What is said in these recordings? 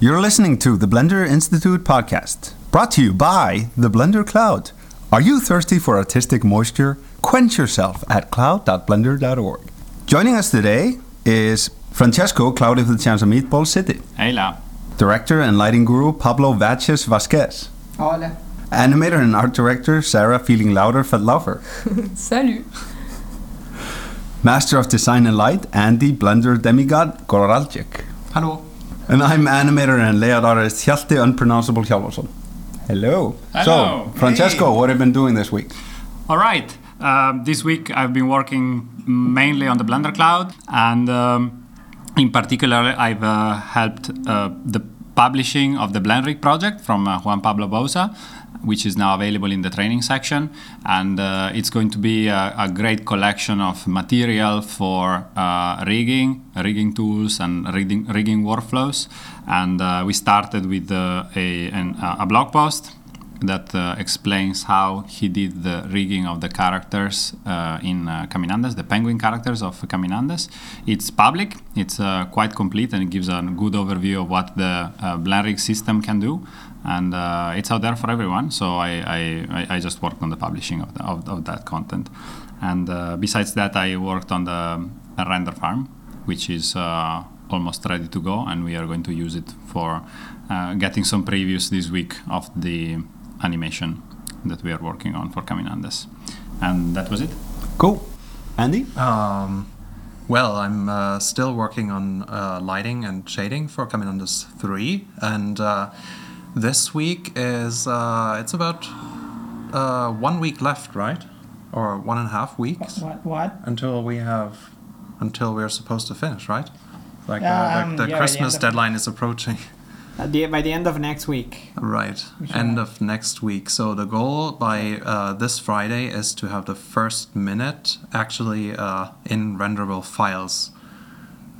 You're listening to the Blender Institute podcast, brought to you by the Blender Cloud. Are you thirsty for artistic moisture? Quench yourself at cloud.blender.org. Joining us today is Francesco, Cloud of the Chance of Meatball City, Hela. director and lighting guru Pablo Vaches Vazquez, Hola. animator and art director Sarah Feeling Louder Feldlaufer, Salut master of design and light Andy Blender demigod Goralczyk. Hello. And I'm animator and layout artist Hjalti Unpronounceable Hjalmarsson. Hello. Hello. So, Francesco, Hey. what have you been doing this week? All right. Um, this week I've been working mainly on the Blender Cloud, and um, in particular, I've uh, helped uh, the publishing of the BlenRig project from uh, Juan Pablo Bouza, which is now available in the training section. And uh, it's going to be a, a great collection of material for uh, rigging, rigging tools, and rigging, rigging workflows. And uh, we started with uh, a, an, a blog post that uh, explains how he did the rigging of the characters uh, in uh, Caminandes, the penguin characters of Caminandes. It's public, it's quite complete, and it gives a good overview of what the uh, BlenRig system can do. And uh, it's out there for everyone. So I, I, I- I just worked on the publishing of, the, of, of that content. And uh, besides that, I worked on the render farm, which is uh, almost ready to go, and we are going to use it for uh, getting some previews this week of the animation that we are working on for Caminandes. And that was it. Cool. Andy? Um, well, I'm uh, still working on uh, lighting and shading for Caminandes 3, and uh, this week is uh, it's about uh, one week left, right? Or one and a half weeks What? What? until we have until we're supposed to finish, right? Like uh, um, the, the yeah, the Christmas of- deadline is approaching. At the, by the end of next week. Right. We End have- of next week. So the goal by uh, this Friday is to have the first minute actually uh, in renderable files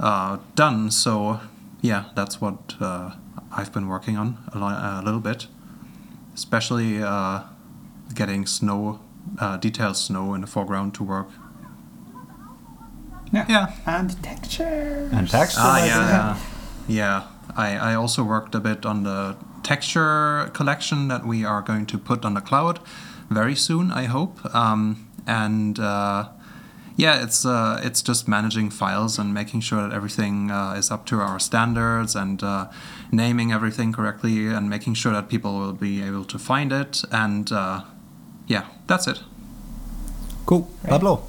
uh, done. So yeah, that's what uh, I've been working on a, li- a little bit, especially uh, getting snow, uh, detailed snow in the foreground to work. Yeah. Yeah. And texture. And text? Ah, yeah, yeah. I, I also worked a bit on the texture collection that we are going to put on the cloud very soon, I hope. Um, and uh, yeah, it's uh, it's just managing files and making sure that everything uh, is up to our standards and uh, naming everything correctly and making sure that people will be able to find it. And uh, yeah, that's it. Cool. Pablo?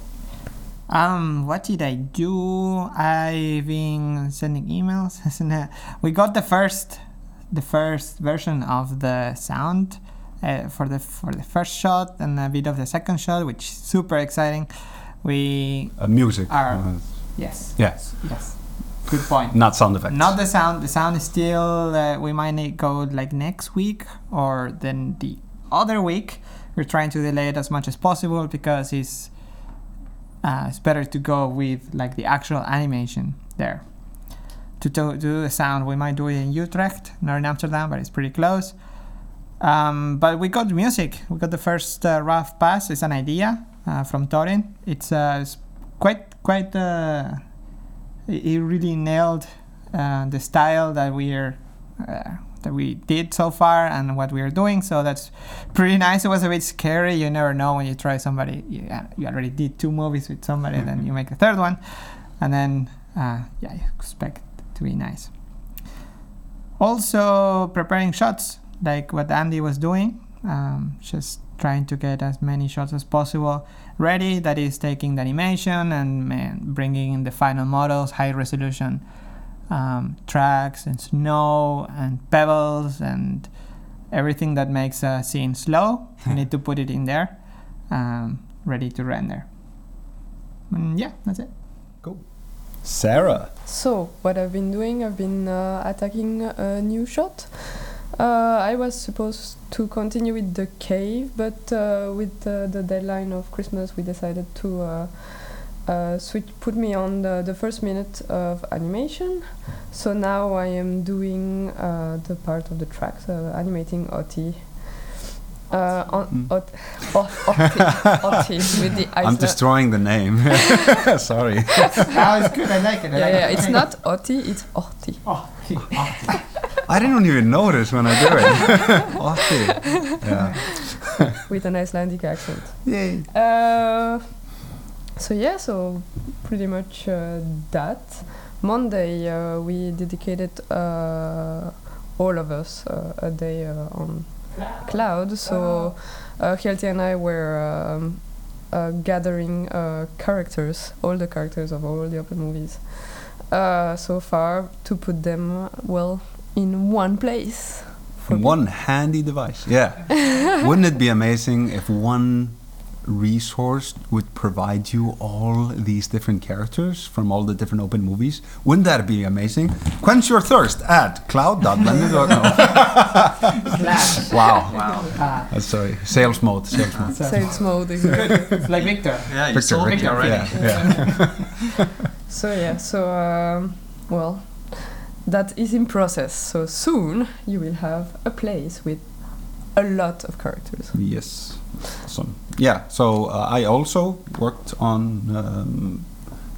Um, what did I do? I've been sending emails. isn't it? we got the first, the first version of the sound uh, for the for the first shot and a bit of the second shot, which is super exciting. We Uh, music. Are- Uh, yes, yes. yes, good point. Not sound effects. Not the sound. The sound is still. Uh, we might need go like next week or then the other week. We're trying to delay it as much as possible because it's uh, it's better to go with like the actual animation there. To, to, to do the sound, we might do it in Utrecht, not in Amsterdam, but it's pretty close. Um, but we got music. We got the first uh, rough pass. It's an idea uh, from Torin. It's, uh, it's quite quite. Uh, he really nailed uh, the style that we're uh, that we did so far and what we are doing. So that's pretty nice. It was a bit scary. You never know when you try somebody. You, you already did two movies with somebody, then you make a third one, and then uh, yeah, you expect to be nice. Also preparing shots like what Andy was doing. Um, just trying to get as many shots as possible ready. That is taking the animation and man, bringing in the final models, high resolution um, tracks and snow and pebbles and everything that makes a scene slow. you need to put it in there, um, ready to render. And yeah, that's it. Cool. Sarah? So, what I've been doing, I've been uh, attacking a new shot. Uh, I was supposed to continue with the cave, but uh, with uh, the deadline of Christmas, we decided to uh, uh, switch, put me on the, the first minute of animation. So now I am doing uh, the part of the track, so animating Oti. Uh, on, Ot, Ot, Oti, Oti with the I'm destroying the name. Sorry. that was good. I like it. I Yeah, like yeah, it. it's not Oti, it's Orti. Oh, I didn't even notice when I do it. okay. Yeah. with an Icelandic accent. Yay. Uh, so yeah, so pretty much uh, that. Monday uh, we dedicated uh, all of us uh, a day uh, on cloud. So uh, Hjalti and I were um, uh, gathering uh, characters, all the characters of all the open movies, uh, so far to put them well in one place. for One handy device. Yeah. Wouldn't it be amazing if one resource would provide you all these different characters from all the different open movies? Wouldn't that be amazing? Quench your thirst at cloud.blender.no. wow. Wow. Uh, Uh, sorry. Sales mode. Sales mode. Sales mode, exactly. it's like Victor. Yeah, you Victor, sold Victor, already. Yeah, yeah. So yeah, so um, well, that is in process. So soon you will have a place with a lot of characters. Yes. Awesome. Yeah. So uh, I also worked on um,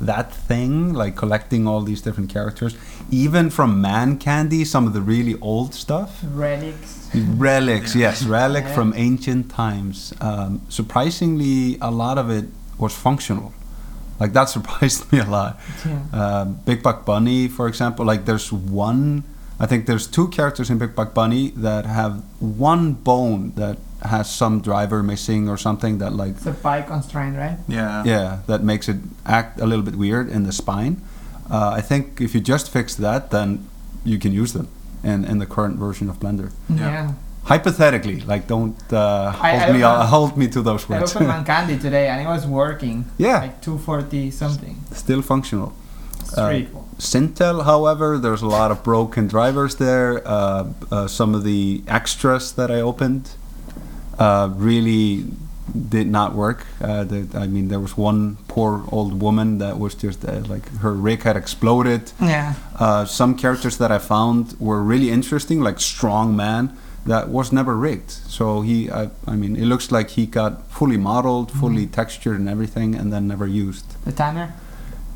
that thing, like collecting all these different characters, even from Man Candy, some of the really old stuff. Relics. Relics, yes, relic Yeah. from ancient times. Um, surprisingly, a lot of it was functional. Like that surprised me a lot. Yeah. Um, Big Buck Bunny, for example, like there's one. I think there's two characters in Big Buck Bunny that have one bone that has some driver missing or something that like It's a bike constraint, right? Yeah. yeah that makes it act a little bit weird in the spine. Uh, I think if you just fix that, then you can use them in, in the current version of Blender. Yeah. Hypothetically, like don't uh, hold I me uh, hold me to those words I opened Mancandy today and it was working. Yeah. Like 240 something. Still functional. It's Uh. Sintel, however, there's a lot of broken drivers there. Uh, uh, some of the extras that I opened uh, really did not work. Uh, the, I mean, there was one poor old woman that was just uh, like her rig had exploded. Yeah. Uh, some characters that I found were really interesting, like Strong Man, that was never rigged. So he, I, I mean, it looks like he got fully modeled, mm-hmm. fully textured, and everything, and then never used. The Tanner.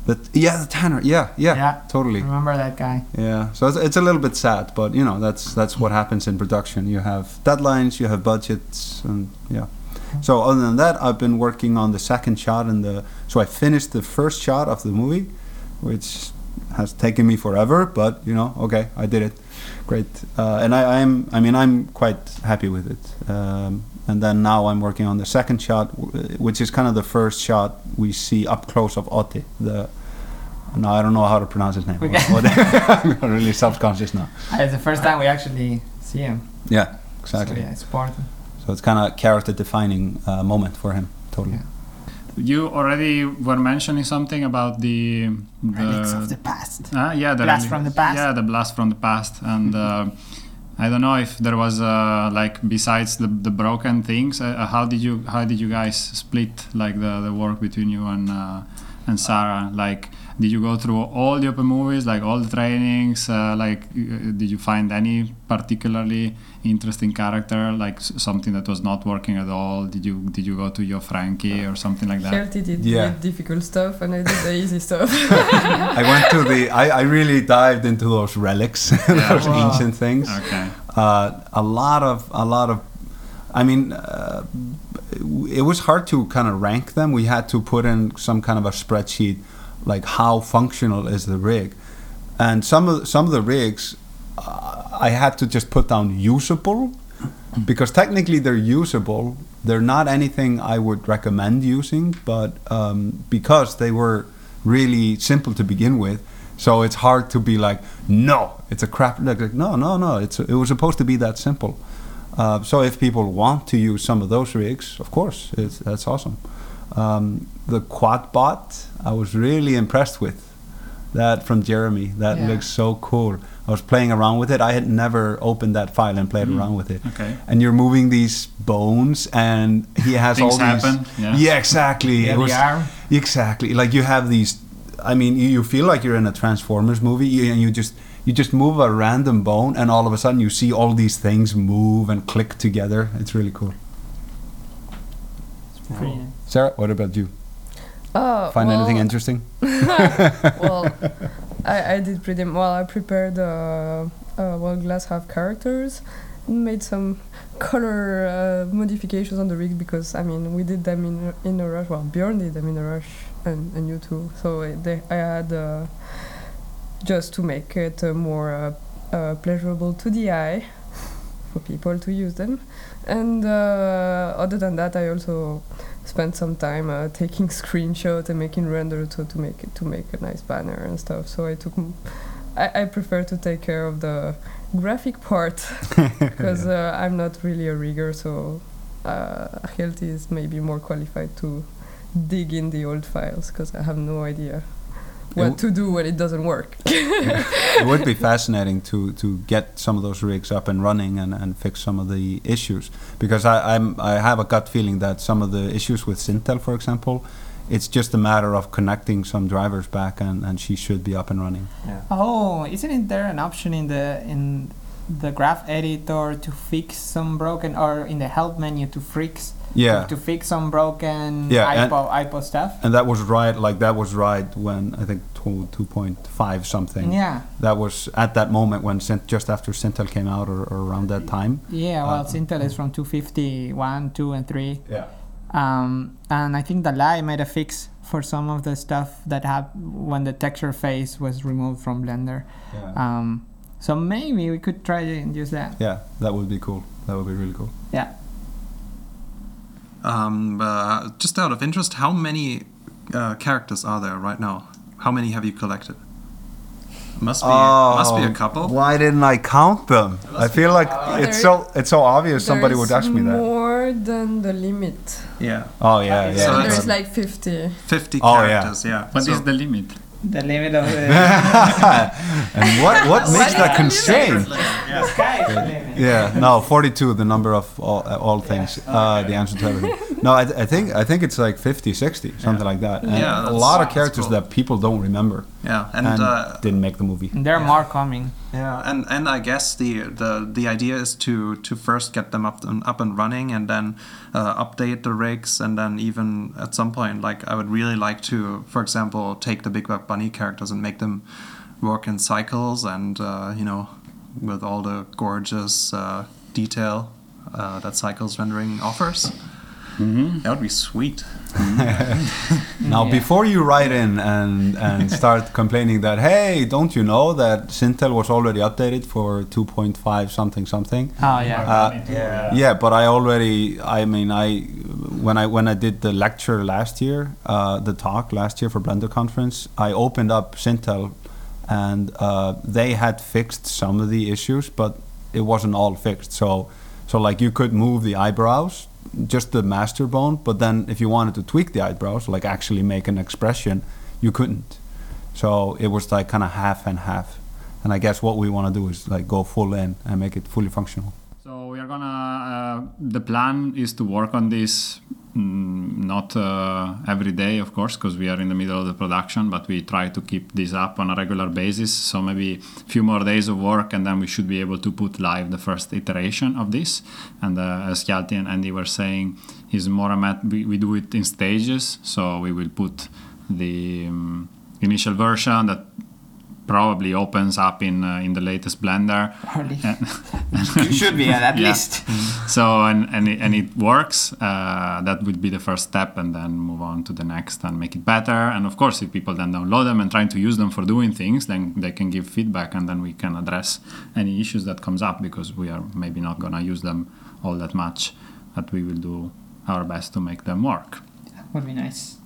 But yeah, the Tanner, yeah, yeah, Yeah. totally. Remember that guy? Yeah, so it's, it's a little bit sad, but you know that's that's what happens in production. You have deadlines, you have budgets, and yeah. Mm-hmm. So other than that, I've been working on the second shot and the. So I finished the first shot of the movie, which has taken me forever, but you know, okay, I did it. Great, uh, and I, I'm. I mean, I'm quite happy with it. Um, and then now I'm working on the second shot, which is kind of the first shot we see up close of Otte, the. No, I don't know how to pronounce his name. Okay. I'm really self-conscious now. Uh, It's the first time we actually see him. Yeah, exactly. So yeah, it's important. So it's kind of character-defining uh, moment for him. Totally. Yeah. You already were mentioning something about the, the Relics of the past. Ah, yeah, the Blast from the past? Yeah, the blast from the past, and uh, I don't know if there was uh, like besides the, the broken things, uh, how did you how did you guys split like the, the work between you and uh, and Sarah? Like, did you go through all the open movies, like all the trainings? Uh, like, uh, did you find any particularly interesting character, like something that was not working at all? Did you did you go to your Frankie or something like that? Hjalti did Yeah. the difficult stuff and I did the easy stuff. I went to the. I, I really dived into those relics, those Wow. ancient things. Okay. Uh, a lot of a lot of. I mean, uh, it was hard to kind of rank them. We had to put in some kind of a spreadsheet, like how functional is the rig, and some of some of the rigs, I had to just put down usable, because technically they're usable. They're not anything I would recommend using, but um, because they were really simple to begin with, so it's hard to be like, no, it's a crap. Like, like, no, no, no. It's it was supposed to be that simple. Uh, so if people want to use some of those rigs, of course, it's, that's awesome. Um, the quad bot, I was really impressed with that from Jeremy. That Yeah. looks so cool. I was playing around with it. I had never opened that file and played Mm. around with it. Okay. And you're moving these bones, and he has all these. happen, yeah. exactly. Yeah, It the was- arm. Exactly. Like you have these. I mean, you, you feel like you're in a Transformers movie, you, and you just you just move a random bone, and all of a sudden you see all these things move and click together. It's really cool. Pretty nice. Sarah, what about you? Oh, Find well, anything interesting? well, I, I did pretty well. I prepared uh, uh, well, glass half characters. Made some color uh, modifications on the rig because I mean we did them in in a rush. Well, Bjorn did them in a rush, and, and you too. So uh, they, I had uh, just to make it uh, more uh, uh, pleasurable to the eye for people to use them. And other than that, I also spent some time uh, taking screenshots and making renders to, to make it to make a nice banner and stuff. So I took, I, I prefer to take care of the graphic part because uh, I'm not really a rigger. So uh, Hjalti is maybe more qualified to dig in the old files because I have no idea what w- to do when it doesn't work. it would be fascinating to to get some of those rigs up and running and, and fix some of the issues because I, I'm I have a gut feeling that some of the issues with Sintel, for example, it's just a matter of connecting some drivers back and, and she should be up and running. Oh, isn't there an option in the in the graph editor to fix some broken or in the help menu to fix Yeah. to fix some broken Yeah, and- IPO IPO stuff? And that was right, like that was right when I think two point five something. Yeah. That was at that moment when just after Sintel came out or, or around that time. Yeah, well, Uh, Sintel is from 251, 2, and 3. Yeah. Um, and I think Dalai made a fix for some of the stuff that happened when the texture phase was removed from Blender. Yeah. Um, so maybe we could try and use that. yeah, that would be cool. That would be really cool. Yeah. Um, uh, just out of interest, how many uh, characters are there right now? How many have you collected? Must be must be a couple. Oh, Why didn't I count them? I feel like it's so it's so obvious. Somebody would ask me that. More than the limit. Yeah, Oh yeah, yeah. So So there's like 50. fifty Oh, yeah. characters. Yeah. What is So- the limit? The limit of the and what what makes that constraint? sky is limit. Yeah, no, forty-two, the number of all, uh, all things. Uh, the answer to everything. No, I, I think I think it's like 50, 60, something like that. And Yeah, a lot of characters cool. that people don't remember Yeah, and, and, uh, didn't make the movie. And there are more coming. yeah, and and I guess the the the idea is to to first get them up and up and running, and then uh, update the rigs, and then even at some point, like I would really like to, for example, take the Big Buck Bunny characters and make them work in cycles, and uh, you know, with all the gorgeous uh, detail uh, that Cycles rendering offers. Mm-hmm. That would be sweet. Now, Yeah. before you write in and, and start complaining that, hey, don't you know that Sintel was already updated for 2.5 something something? Oh, yeah. Uh, yeah, but I already, I mean, I when I when I did the lecture last year, uh, the talk last year for Blender conference, I opened up Sintel, and uh, they had fixed some of the issues, but it wasn't all fixed. So, so like you could move the eyebrows, just the master bone, but then if you wanted to tweak the eyebrows, like actually make an expression, you couldn't. So it was like kind of half and half. And I guess what we want to do is like go full in and make it fully functional. We are gonna. Uh, the plan is to work on this, mm, not uh, every day, of course, because we are in the middle of the production. But we try to keep this up on a regular basis. So maybe a few more days of work, and then we should be able to put live the first iteration of this. And uh, as Hjalti and Andy were saying, is more a mat- we, we do it in stages. So we will put the um, initial version that probably opens up in uh, in the latest Blender. Early. And- you should be at, at Yeah. least. so and and it, and it works uh, that would be the first step and then move on to the next and make it better and of course if people then download them and trying to use them for doing things then they can give feedback and then we can address any issues that comes up because we are maybe not going to use them all that much but we will do our best to make them work Would be nice.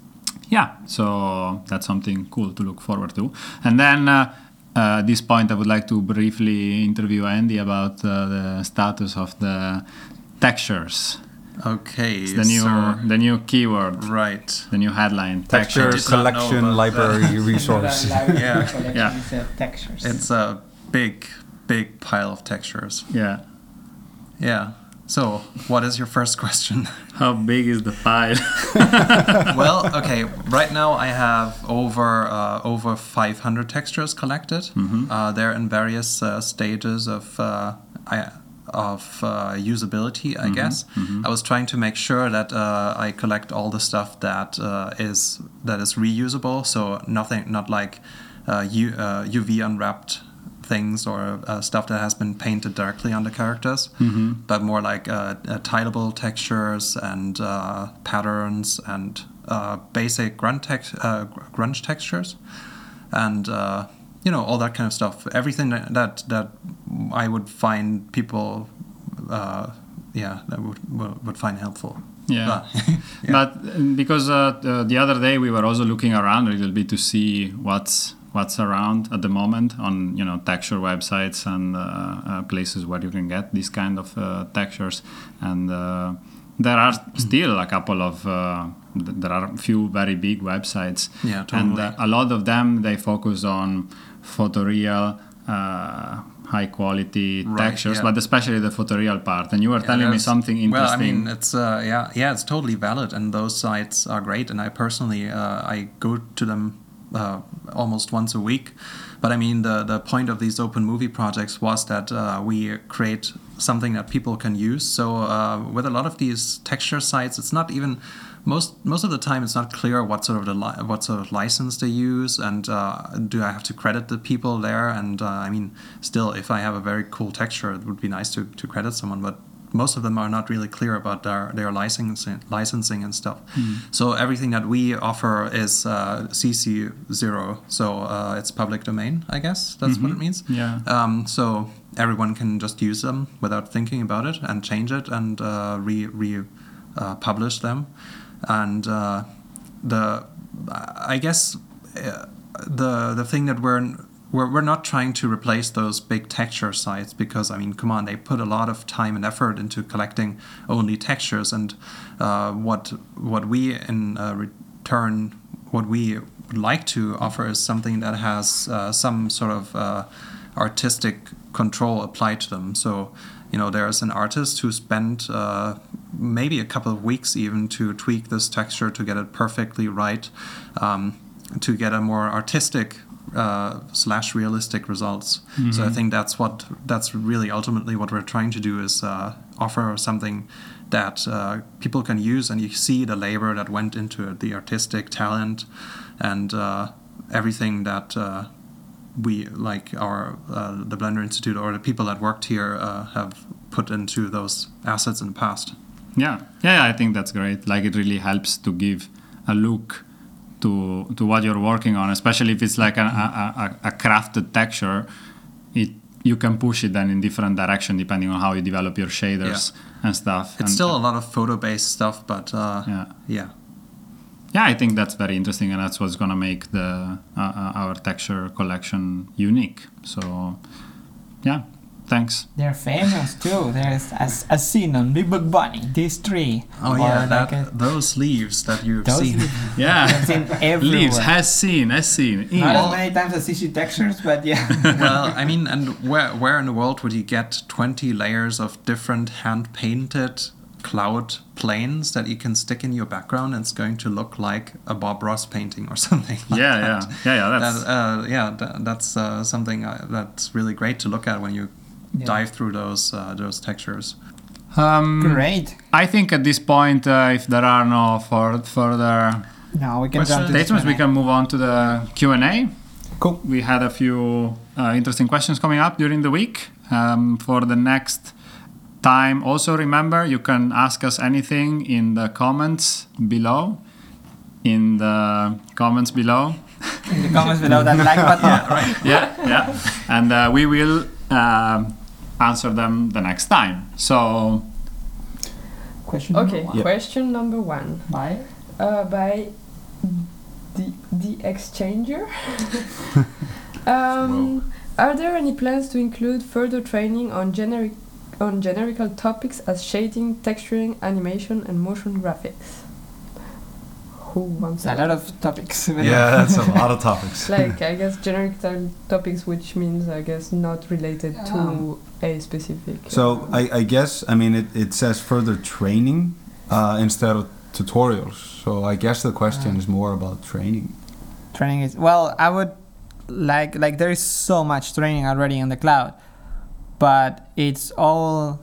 Yeah so that's something cool to look forward to and then uh, uh, at this point i would like to briefly interview andy about uh, the status of the textures Okay, it's the new so- the new keyword right. the new headline Texture did not know collection about library resource. Yeah. Yeah. textures. It's a big, big pile of textures. yeah Yeah. So, what is your first question? how big is the pile well, okay. Right now, I have over uh, over 500 textures collected. Uh, they're in various uh, stages of uh, I, of uh, usability, I guess. I was trying to make sure that uh, I collect all the stuff that uh, is that is reusable. So nothing, not like uh, U, uh, UV unwrapped things or uh, stuff that has been painted directly on the characters, Mm-hmm. but more like uh, uh, tileable textures and uh, patterns and uh, basic grunge, tex- uh, grunge textures, and uh, you know all that kind of stuff. Everything that that, that I would find people, uh, yeah, that would would find helpful. Yeah. But- yeah. But because uh, the, the other day we were also looking around a little bit to see what's what's around at the moment on you know texture websites and uh, uh, places where you can get these kind of uh, textures, and uh, there are still a couple of uh, th- there are a few very big websites, Yeah, and totally. uh, a lot of them they focus on photoreal. Uh, high quality Right, textures yeah. but especially the photoreal part and you were Yeah, telling me something interesting Well, I mean, it's uh, yeah, yeah, it's totally valid, and those sites are great. And I personally, uh, I go to them uh, almost once a week. But I mean, the the point of these open movie projects was that uh, we create something that people can use. So uh, with a lot of these texture sites, it's not even most most of the time it's not clear what sort of the li- what sort of license they use and uh, do I have to credit the people there and uh, I mean still if I have a very cool texture it would be nice to, to credit someone but most of them are not really clear about their, their licensing licensing and stuff. So everything that we offer is uh, CC zero. So uh, it's public domain I guess. That's what it means. Yeah. Um, so everyone can just use them without thinking about it and change it and uh, re, re uh, publish them. And uh, the I guess uh, the the thing that we're we're, we're not trying to replace those big texture sites because I mean come on they put a lot of time and effort into collecting only textures and uh, what what we in uh, return what we would like to offer is something that has uh, some sort of uh, artistic control applied to them. So, you know, there's an artist who spent uh, maybe a couple of weeks even to tweak this texture to get it perfectly right, um, to get a more artistic uh, slash realistic results. So I think that's what that's really ultimately what we're trying to do is uh, offer something that uh, people can use, and you see the labor that went into it, the artistic talent, and uh, everything that uh, we like our uh, the Blender Institute or the people that worked here uh, have put into those assets in the past. Yeah, yeah, I think that's great. Like it really helps to give a look to to what you're working on, especially if it's like a, a, a, a crafted texture. It you can push it then in different direction depending on how you develop your shaders and stuff. It's and, still a lot of photo-based stuff, but uh, yeah, yeah, yeah. I think that's very interesting, and that's what's gonna make the uh, uh, our texture collection unique. So, yeah, thanks. They're famous too. There's as a scene on Big Buck Bunny. These three. Oh Or yeah, like that, a- those leaves that you've those seen. leaves. Yeah, I've seen everywhere. leaves has seen, has seen. Not Yeah. as many times as CC textures, but yeah. well, I mean, and where where in the world would you get twenty layers of different hand painted cloud planes that you can stick in your background and it's going to look like a Bob Ross painting or something? Like Yeah, that. yeah, yeah, yeah. That's That, uh, yeah, tha- that's uh, something uh, that's really great to look at when you Yeah. dive through those uh, those textures. um, Great. I think at this point, uh, if there are no for, further no, we can Questions? jump statements, we can move on to the Q and A. Cool. We had a few uh, interesting questions coming up during the week. Um, for the next time, also remember you can ask us anything in the comments below. In the comments below. In the comments below that like button. yeah, yeah, and uh, we will um answer them the next time. So Question Okay, number one. question number one. Bye. Uh, by the the exchanger. um, are there any plans to include further training on generic on generical topics as shading, texturing, animation, and motion graphics? Who wants a lot of topics. Yeah, that's a lot of topics. like I guess generic to- topics, which means I guess not related to a specific. So uh, I, I guess I mean it, it says further training uh, instead of tutorials. So I guess the question is more about training. training is well i would like like there is so much training already in the cloud but it's all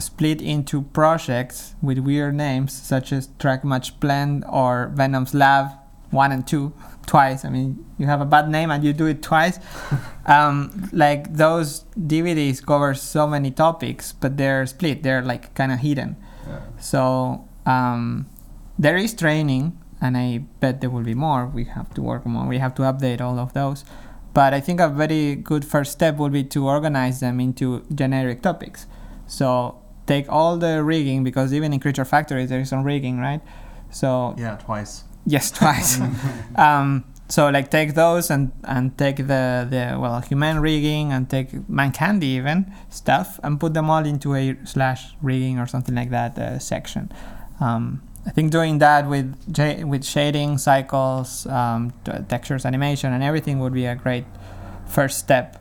split into projects with weird names such as track match blend or venom's lab one and two twice. I mean, you have a bad name and you do it twice. um, like those DVDs cover so many topics, but they're split. They're like kind of hidden. So um, there is training, and I bet there will be more. We have to work more. We have to update all of those. But I think a very good first step would be to organize them into generic topics. So take all the rigging because even in Creature Factory there is some rigging, right? So Yeah, twice. yes, twice. um, so like take those and and take the the well human rigging and take man candy even stuff and put them all into a slash rigging or something like that uh, section. Um, I think doing that with j- with shading cycles, um, t- textures, animation, and everything would be a great first step.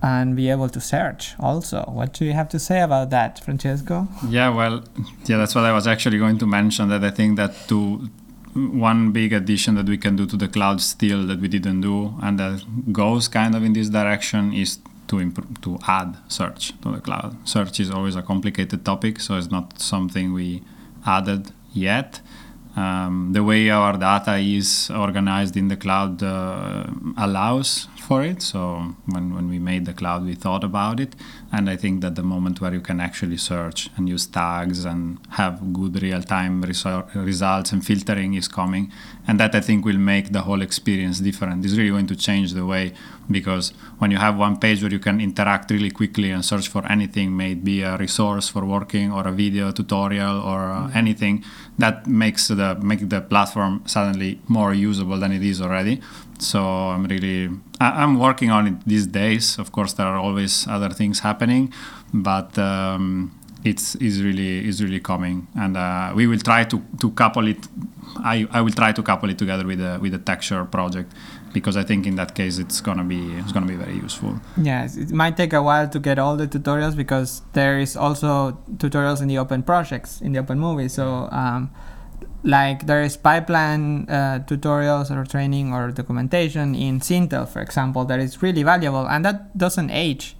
And be able to search also. What do you have to say about that, Francesco? Yeah, well, yeah, that's what I was actually going to mention. That I think that to one big addition that we can do to the cloud still that we didn't do, and that goes kind of in this direction, is to improve, to add search to the cloud. Search is always a complicated topic, so it's not something we added yet. Um, the way our data is organized in the cloud uh, allows for it. So when, when we made the cloud, we thought about it. And I think that the moment where you can actually search and use tags and have good real time resor- results and filtering is coming. And that I think will make the whole experience different. It's really going to change the way because when you have one page where you can interact really quickly and search for anything, may it be a resource for working or a video tutorial or uh, anything, that makes the make the platform suddenly more usable than it is already. So I'm really I, I'm working on it these days. Of course, there are always other things happening, but um, it's is really is really coming, and uh, we will try to to couple it. I, I will try to couple it together with the with the texture project because I think in that case it's gonna be it's gonna be very useful. Yes, it might take a while to get all the tutorials because there is also tutorials in the open projects in the open movie. So, um, like there is pipeline uh, tutorials or training or documentation in Sintel, for example, that is really valuable and that doesn't age.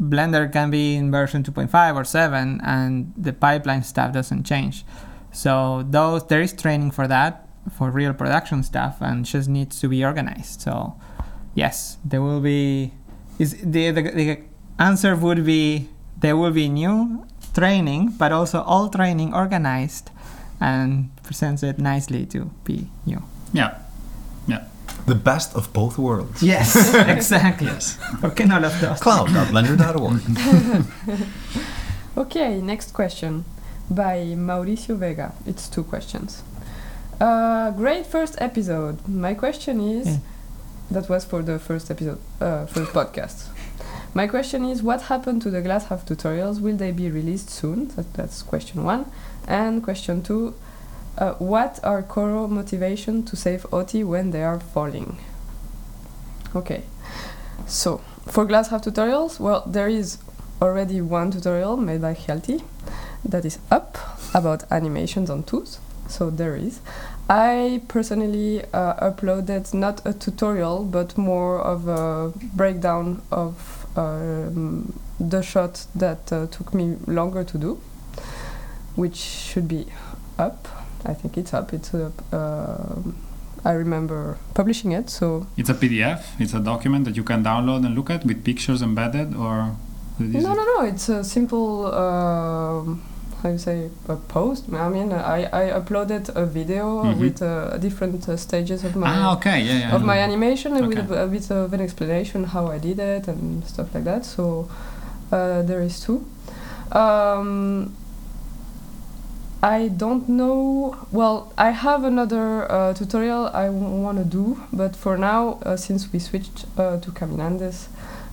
Blender can be in version 2.5 or 7, and the pipeline stuff doesn't change. So those there is training for that for real production stuff and just needs to be organized. So yes, there will be is the, the the answer would be there will be new training, but also all training organized and presents it nicely to be new. Yeah, yeah. The best of both worlds. Yes, exactly. ¿Por qué no los dos? Cloud.blender.org. Okay, next question by Mauricio Vega. It's two questions. Uh, great first episode. My question is Yeah. that was for the first episode, uh, first podcast. My question is what happened to the glass half tutorials? Will they be released soon? That, that's question one. And question two uh, what are Koro motivation to save OT when they are falling? Okay, so for glass half tutorials, well, there is already one tutorial made by Hjalti that is up about animations on tools. So there is. I personally uh, uploaded not a tutorial but more of a breakdown of um, the shot that uh, took me longer to do, which should be up. I think it's up. It's up. um I remember publishing it, so It's a PDF. It's a document that you can download and look at with pictures embedded, or no, no, no. It's a simple. How you say a post? I mean, I, I uploaded a video Mhm. with uh, different uh, stages of my Ah, okay, yeah, yeah. Of my animation and with a, a bit of an explanation how I did it and stuff like that. So uh, there is two. Um, I don't know. Well, I have another uh, tutorial I want to do, but for now, uh, since we switched uh, to Caminandes,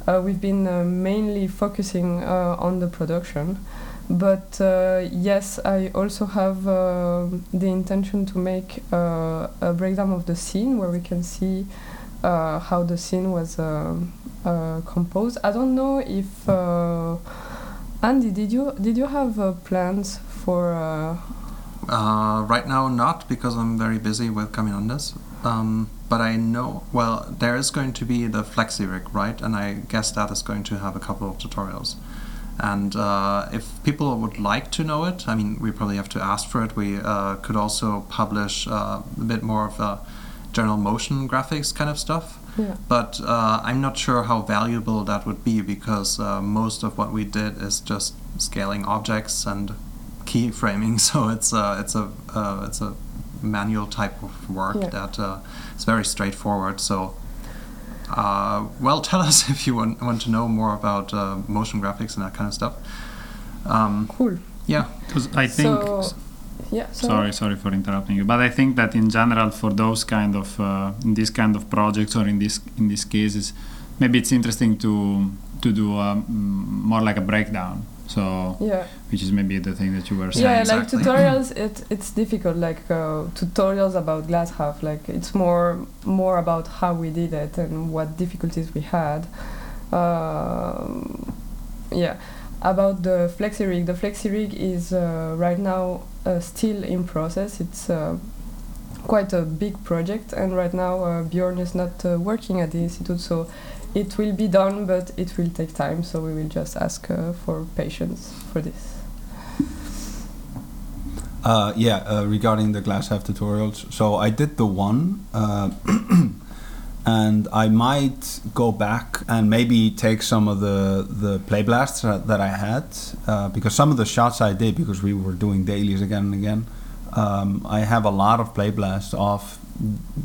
uh, we've been uh, mainly focusing uh, on the production. But uh, yes, I also have um the intention to make uh, a breakdown of the scene where we can see uh, how the scene was uh, composed. I don't know if uh, Andy, did you did you have uh, plans for? Uh, Uh, right now, not because I'm very busy with Caminandes. Um, but I know, well, there is going to be the FlexiRig, right? And I guess that is going to have a couple of tutorials. And uh, if people would like to know it, I mean, we probably have to ask for it. We uh, could also publish uh, a bit more of uh, general motion graphics kind of stuff. Yeah. But uh, I'm not sure how valuable that would be because uh, most of what we did is just scaling objects and keyframing. So it's a it's a uh, it's a manual type of work Yeah. that uh, is very straightforward. So. Uh, well, tell us if you want, want to know more about uh, motion graphics and that kind of stuff. Um, Cool. yeah, Because I think. So, yeah. sorry, sorry for interrupting you, but I think that in general, for those kind of uh, in this kind of projects or in this in these cases, maybe it's interesting to to do um, more like a breakdown. So, Yeah. which is maybe the thing that you were saying. Yeah, exactly. like tutorials, it, it's difficult. Like uh, tutorials about glass half, like it's more more about how we did it and what difficulties we had. Um, yeah, about the flexi rig. The flexi rig is uh, right now uh, still in process. It's uh, quite a big project, and right now uh, Bjorn is not uh, working at the institute, so it will be done, but it will take time. So we will just ask uh, for patience for this. Uh, yeah, uh, regarding the glass half tutorials. So I did the one, uh, and I might go back and maybe take some of the the play blasts that, I had uh, because some of the shots I did because we were doing dailies again and again. Um, I have a lot of play blasts off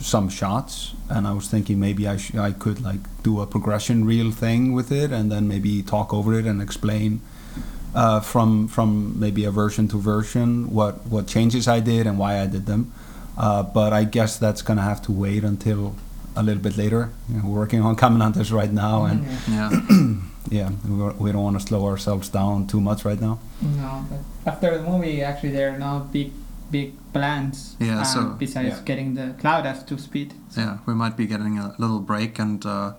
some shots, and I was thinking maybe I sh- I could like do a progression reel thing with it, and then maybe talk over it and explain uh, from from maybe a version to version what what changes I did and why I did them. Uh, but I guess that's gonna have to wait until a little bit later. You know, we're working on Caminandes right now, and yeah. yeah, we, we don't want to slow ourselves down too much right now. No, but after the movie, actually, there are no big, big plans. Yeah, uh, so- besides yeah. getting the cloud up to speed. Yeah, we might be getting a little break. And uh,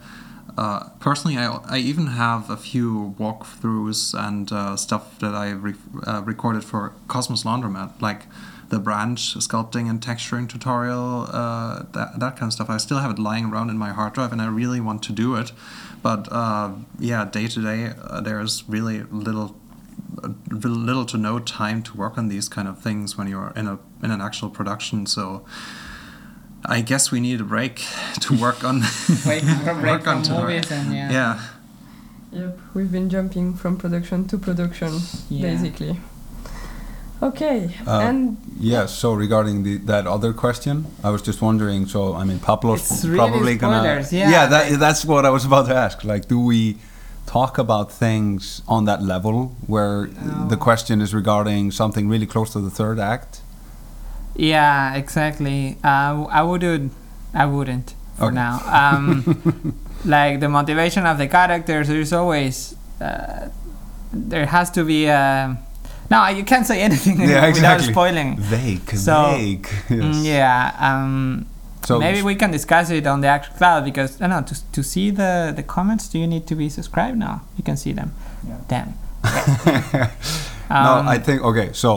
uh, personally, I, I even have a few walkthroughs and uh, stuff that I re- uh, recorded for Cosmos Laundromat, like the branch sculpting and texturing tutorial, uh, that, that kind of stuff. I still have it lying around in my hard drive, and I really want to do it. But uh, yeah, day to day, uh, there's really little. Uh, Little to no time to work on these kind of things when you're in a in an actual production. So, I guess we need a break to work on Wait break work from on tutorial. movies and yeah. Yeah, Yep, we've been jumping from production to production, Yeah. basically. Okay, Uh, and Yes. So regarding the, that other question, I was just wondering. So I mean, Pablo's It's really probably gonna. yeah, Yeah. That, that's what I was about to ask. Like, do we talk about things on that level where the question is regarding something really close to the third act? Yeah, exactly. Uh, I wouldn't. I wouldn't for Okay. now. Um, like the motivation of the characters, there's always uh, there has to be a. No, you can't say anything Yeah, without exactly. spoiling. Vague. So, vague. Mm, Yes. yeah. Um, So maybe we can discuss it on the actual cloud because I don't know to to see the the comments. Do you need to be subscribed? No, you can see them. Yeah. Then. no, Um, I think okay. So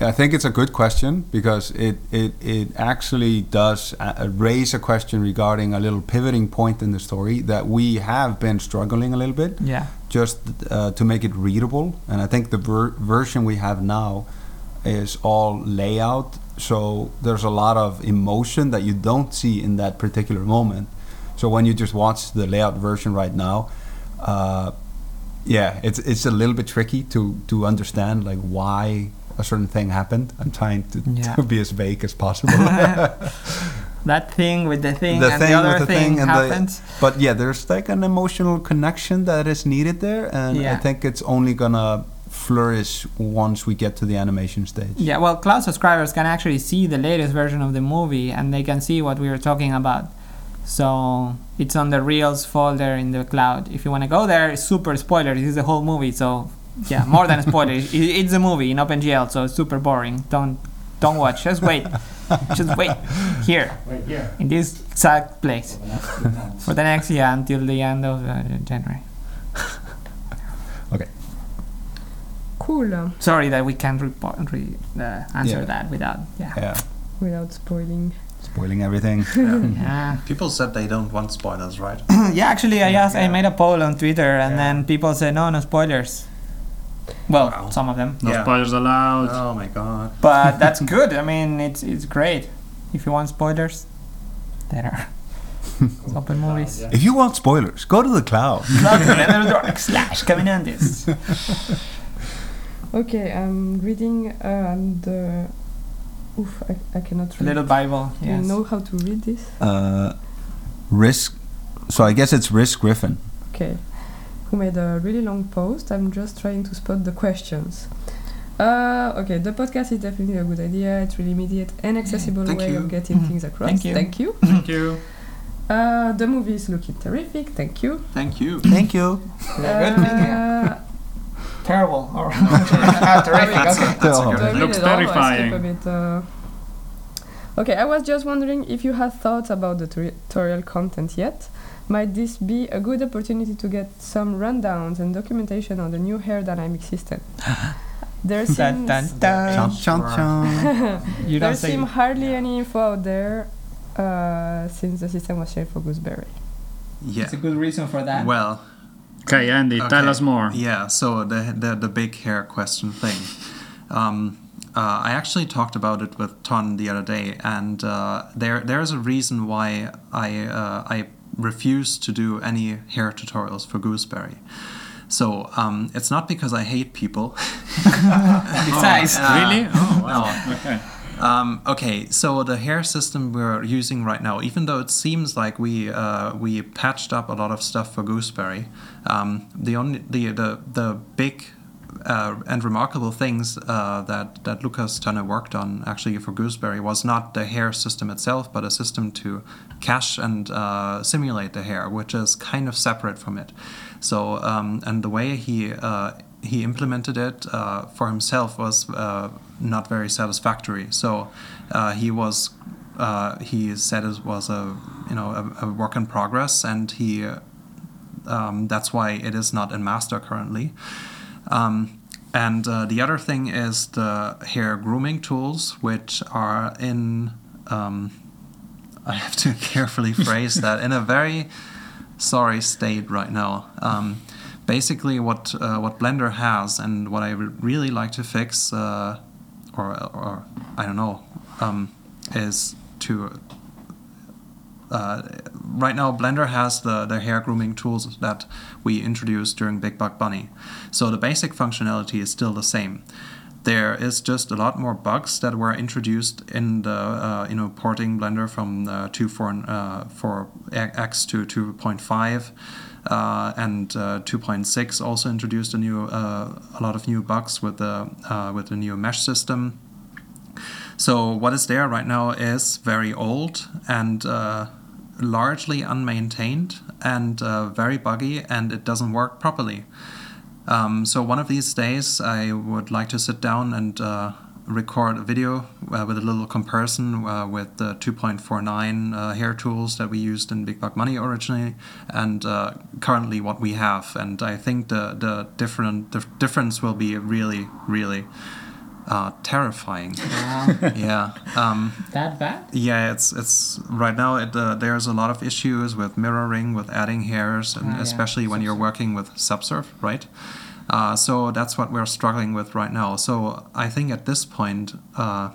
I think it's a good question because it it, it actually does uh, raise a question regarding a little pivoting point in the story that we have been struggling a little bit Yeah. just uh, to make it readable. And I think the ver- version we have now is all layout. So there's a lot of emotion that you don't see in that particular moment. So when you just watch the layout version right now, uh, yeah, it's it's a little bit tricky to to understand like why a certain thing happened. I'm trying to, Yeah. to be as vague as possible. that thing with the thing The and thing the with other the thing, thing and the- happens. but yeah, there's like an emotional connection that is needed there, and I think it's only gonna flourish once we get to the animation stage. Yeah, well, cloud subscribers can actually see the latest version of the movie and they can see what we were talking about. So it's on the Reels folder in the cloud. If you want to go there, it's super spoiler. This is the whole movie, so yeah, more than a spoiler. It- it's a movie in OpenGL, so it's super boring. Don't don't watch. Just wait. Just wait here Right here. in this exact place For the next few for the next year until the end of uh, January. cool. Sorry that we can't report, re, uh, answer Yeah. that without yeah. Yeah, Without spoiling. spoiling everything. yeah. people said they don't want spoilers, right? yeah, actually, I asked, I made a poll on Twitter, and Yeah. then people said, no, no spoilers. Well, Wow. some of them. No Yeah. spoilers allowed. Oh my god. But that's good. I mean, it's it's great. If you want spoilers, there are. Open movies. If you want spoilers, go to the cloud. slash Caminandes. Okay, I'm reading uh, and uh, oof, I, I cannot read. Little Bible. Do you know how to read this? Uh, risk. So I guess it's Risk Griffin. Okay. Who made a really long post. I'm just trying to spot the questions. Uh, okay, the podcast is definitely a good idea. It's really immediate and accessible Thank way you. of getting Mhm. things across. Thank you. Thank you. Thank you. Uh, the movie is looking terrific. Thank you. Thank you. Thank you. Good. Uh, Terrible. Or ah, terrific. Okay. That's a Tell good Do I her. read Looks it I terrifying. a bit, uh, Okay, I was just wondering if you had thoughts about the tutorial content yet. Might this be a good opportunity to get some rundowns and documentation on the new hair dynamic system? There Dun, seems, dun, dun. You there don't seem hardly any info out there uh, since the system was shared for Gooseberry. Yeah. It's a good reason for that. Well, Okay, Andy, tell us more. Yeah, so the the, the big hair question thing. Um, uh, I actually talked about it with Ton the other day, and uh, there there's a reason why I uh, I refuse to do any hair tutorials for Gooseberry. So um, it's not because I hate people. Besides, Uh, really? Oh, wow. Okay. Um, okay, so the hair system we're using right now, even though it seems like we uh, we patched up a lot of stuff for Gooseberry, um, the only the the the big uh, and remarkable things uh, that that Lukas Tönne worked on actually for Gooseberry was not the hair system itself, but a system to cache and uh, simulate the hair, which is kind of separate from it. So um, and the way he uh, he implemented it uh, for himself was uh, not very satisfactory. So uh, he was uh, he said it was a you know a, a work in progress, and he um, that's why it is not in master currently. Um, and uh, the other thing is the hair grooming tools, which are in um, I have to carefully phrase that in a very sorry state right now. Um, basically, what uh, what Blender has and what I would really like to fix, uh, or or I don't know, um, is to. Uh, right now, Blender has the, the hair grooming tools that we introduced during Big Buck Bunny. So the basic functionality is still the same there is just a lot more bugs that were introduced in the uh, you know porting Blender from uh, 2.4 uh, for X to 2.5 uh, and uh, 2.6 also introduced a new uh, a lot of new bugs with the uh, with the new mesh system. So what is there right now is very old and uh, largely unmaintained and uh, very buggy and it doesn't work properly. Um, so one of these days, I would like to sit down and record a video uh, with a little comparison uh, with the 2.49 uh, hair tools that we used in Big Buck Bunny originally, and uh, currently what we have. And I think the the different the difference will be really really uh, terrifying. Wow. yeah. Um, that bad? yeah, it's it's right now. It, uh, there's a lot of issues with mirroring, with adding hairs, and Ah, yeah. especially when you're working with Subsurf, right? Uh, so that's what we're struggling with right now. So I think at this point, uh,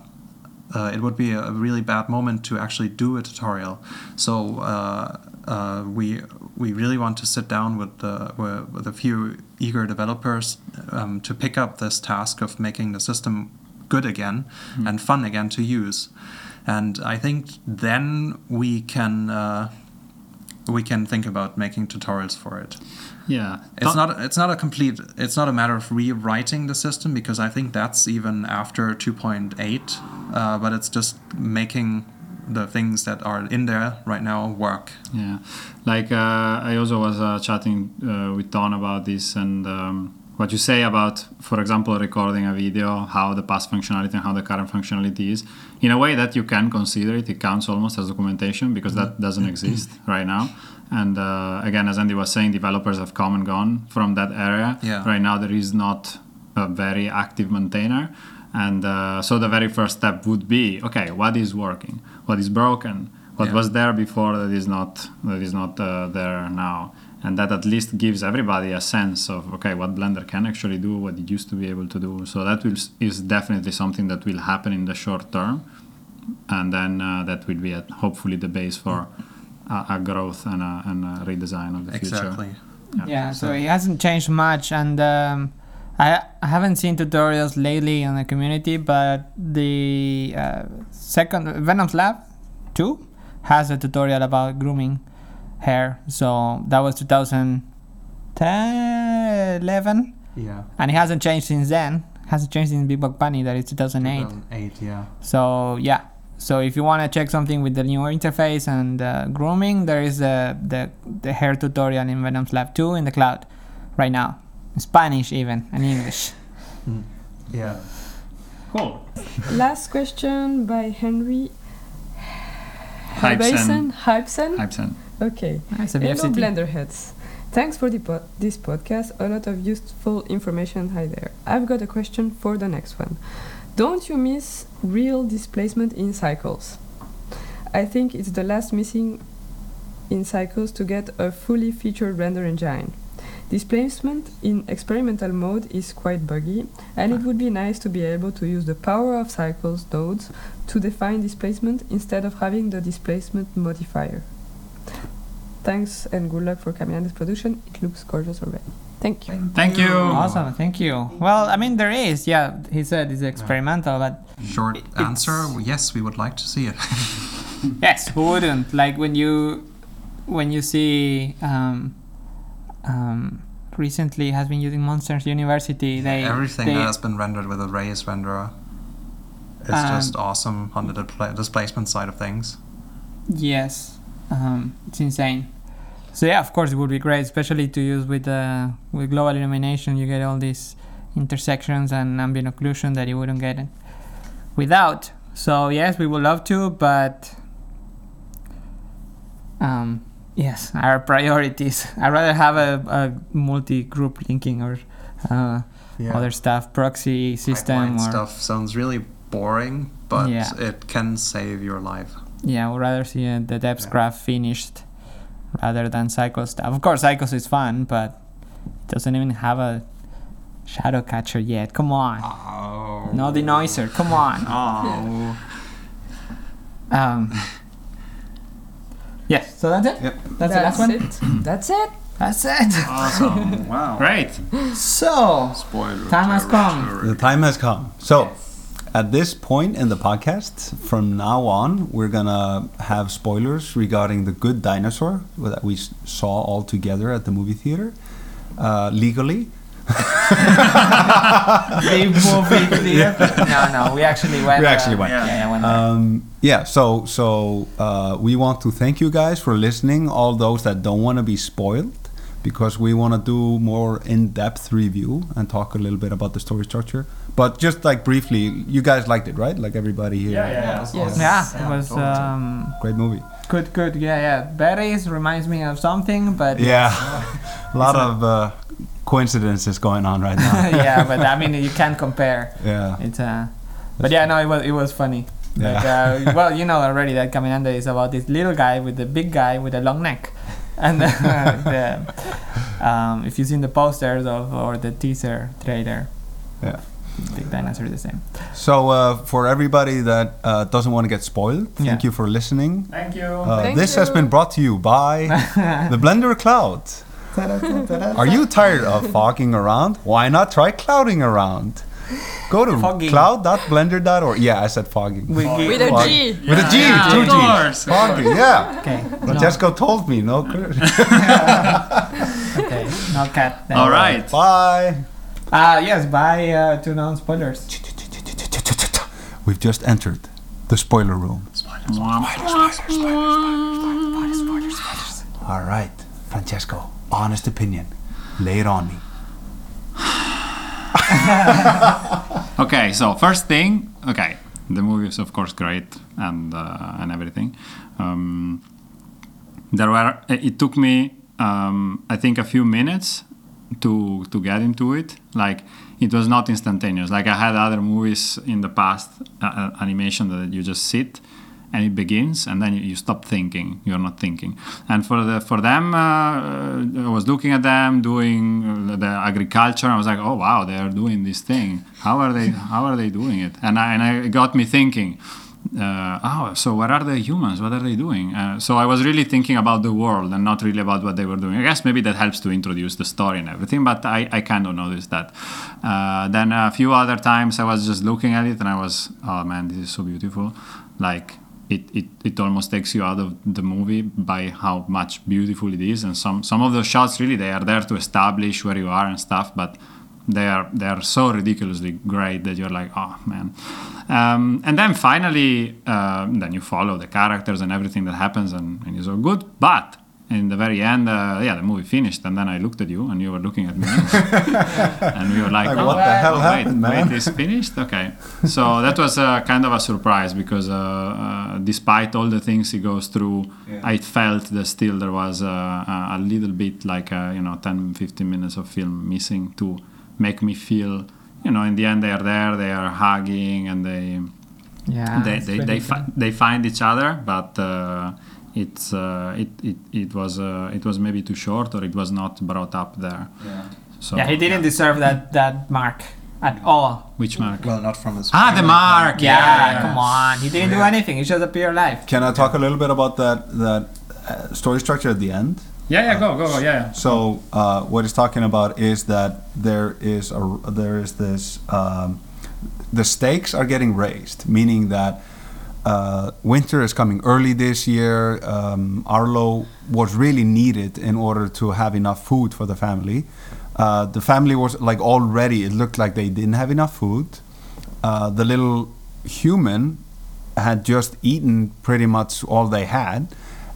uh, it would be a really bad moment to actually do a tutorial. So uh, uh, we we really want to sit down with the, with a few eager developers um, to pick up this task of making the system good again and fun again to use. And I think then we can uh, we can think about making tutorials for it. Yeah. It's not it's not a complete it's not a matter of rewriting the system because I think that's even after 2.8 uh, but it's just making the things that are in there right now work. Yeah, like uh, I also was uh, chatting uh, with Don about this and um, what you say about, for example, recording a video, how the past functionality and how the current functionality is, in a way that you can consider it, it counts almost as documentation because that doesn't exist right now. And uh, again, as Andy was saying, developers have come and gone from that area. Yeah. Right now, there is not a very active maintainer. And uh, so the very first step would be okay, what is working? What is broken? What Yeah. was there before that is not that is not uh, there now and that at least gives everybody a sense of okay what blender can actually do what it used to be able to do. So that will, is definitely something that will happen in the short term. And then uh, that will be at hopefully the base for a, a growth and a, and a redesign of the future. Exactly. future Yeah, so it hasn't changed much, and um, I, I haven't seen tutorials lately on the community, but the uh, second Venom's Lab 2 has a tutorial about grooming hair. So that was 2010, 11, Yeah. and it hasn't changed since then. hasn't changed since Big Buck Bunny, that is 2008. 2008, yeah. So yeah. So if you want to check something with the new interface and uh, grooming, there is uh, the the hair tutorial in Venom's Lab 2 in the cloud right now, in Spanish even and English. Yeah. cool Last question by Henry Hypesen. Hypesen. Hypesen. Okay. That's a Hello, VFCT. Blender heads. Thanks for the po- this podcast. A lot of useful information hi there. I've got a question for the next one. Don't you miss real displacement in cycles? I think it's the last missing in cycles to get a fully featured render engine. Displacement in experimental mode is quite buggy, and it would be nice to be able to use the power of cycles nodes to define displacement instead of having the displacement modifier. Thanks and good luck for coming on this production. It looks gorgeous already. Thank you. thank you Awesome, thank you. Well, I mean, there is, yeah. He said it's experimental, but Short It's- answer yes, we would like to see it. yes, who wouldn't? Like when you when you see um, um, recently has been using Monsters University. They Everything they, that has been rendered with a Raise renderer is Um, just awesome on the displacement side of things. Yes, um, it's insane. So yeah, of course it would be great, especially to use with uh, with global illumination. You get all these intersections and ambient occlusion that you wouldn't get without. So yes, we would love to, but um, yes, our priorities. I'd rather have a, a multi-group linking or uh, other stuff, proxy system Pipeline or stuff sounds really boring, but Yeah. it can save your life. Yeah, I would rather see uh, the depth Yeah. graph finished rather than cycle stuff. Of course, cycles is fun, but it doesn't even have a shadow catcher yet. Come on. Oh. No denoiser. Come on. Oh. Um, yes, so that's it. Yep. That's, the last one. it. That's it. That's it. Awesome. wow. great So, Spoiler. time has come. The time has come. So, at this point in the podcast, from now on, we're gonna have spoilers regarding the Good Dinosaur that we saw all together at the movie theater, uh, legally. Big movie clear. No, no, we actually went. We actually uh, went. Yeah, yeah, went. Um, yeah. So, so uh, we want to thank you guys for listening. All those that don't want to be spoiled, because we want to do more in-depth review and talk a little bit about the story structure. But just like briefly, you guys liked it, right? Like everybody here. Yes. yeah, it was um, Great movie. good, good. Yeah, yeah. Berries reminds me of something, but Yeah, a lot of uh, coincidences going on right now. yeah, but I mean you can't compare. yeah, It's uh, but yeah, no, it was it was funny. Like, Yeah. uh, well, you know already that Caminandes is about this little guy with the big guy with a long neck, and uh, the, um, if you've seen the posters of or the teaser trailer, yeah. big dinosaur is the same. So uh, for everybody that uh, doesn't want to get spoiled, thank Yeah. you for listening. thank you Uh, Thank this has been brought to you by the Blender Cloud. Are you tired of fogging around? Why not try clouding around? Go to Fogging. cloud.blender.org. Yeah, I said fogging. We gi- With a Fog- G. With a G, Yeah, two of G's. course. Fogging, yeah. okay, no, Francesco told me, no. okay, no cat. then. all right Bye. Uh, yes, bye uh, to non-spoilers. We've just entered the spoiler room. All right, Francesco, honest opinion. Lay it on me. Okay, so first thing, okay, the movie is of course great and uh, and everything. Um, there were it took me um, I think a few minutes to to get into it. Like it was not instantaneous. Like I had other movies in the past, uh, uh, animation that you just sit and it begins, and then you, stop thinking. You're not thinking. And for the for them, uh, I was looking at them doing uh, the agriculture. I was like, oh wow, they are doing this thing. How are they? How are they doing it? And I, and I, it got me thinking. Uh, oh, so what are the humans? What are they doing? Uh, so I was really thinking about the world and not really about what they were doing. I guess maybe that helps to introduce the story and everything, but I, I kind of noticed that. Uh, then a few other times I was just looking at it and I was, oh man, this is so beautiful. Like it, it, it almost takes you out of the movie by how much beautiful it is. And some, some of the shots really they are there to establish where you are and stuff, but they are they are so ridiculously great that you're like oh man um, and then finally uh, then you follow the characters and everything that happens and, and it's all good but in the very end uh, yeah the movie finished and then i looked at you and you were looking at me and we were like, Like, oh, what the hell wait, happened, man?" wait it's finished okay so that was uh, kind of a surprise because uh, uh, despite all the things he goes through Yeah. i felt that still there was uh, a, a little bit like uh, you know 10 15 minutes of film missing to make me feel you know in the end they are there they are hugging and they Yeah. they they, they, fi- they find each other but uh, it's uh, it, it, it was uh, it was maybe too short or it was not brought up there so yeah, he didn't deserve that that mark at all. which mark Well, not from his. ah the mark Yeah, yeah, come on. He didn't do anything. He just appeared live. Can I talk a little bit about that that uh, story structure at the end? yeah yeah go go go yeah, yeah. So uh, what he's talking about is that there is a there is this um, the stakes are getting raised, meaning that uh, winter is coming early this year. Um, Arlo was really needed in order to have enough food for the family. Uh, the family was like already it looked like they didn't have enough food. Uh, the little human had just eaten pretty much all they had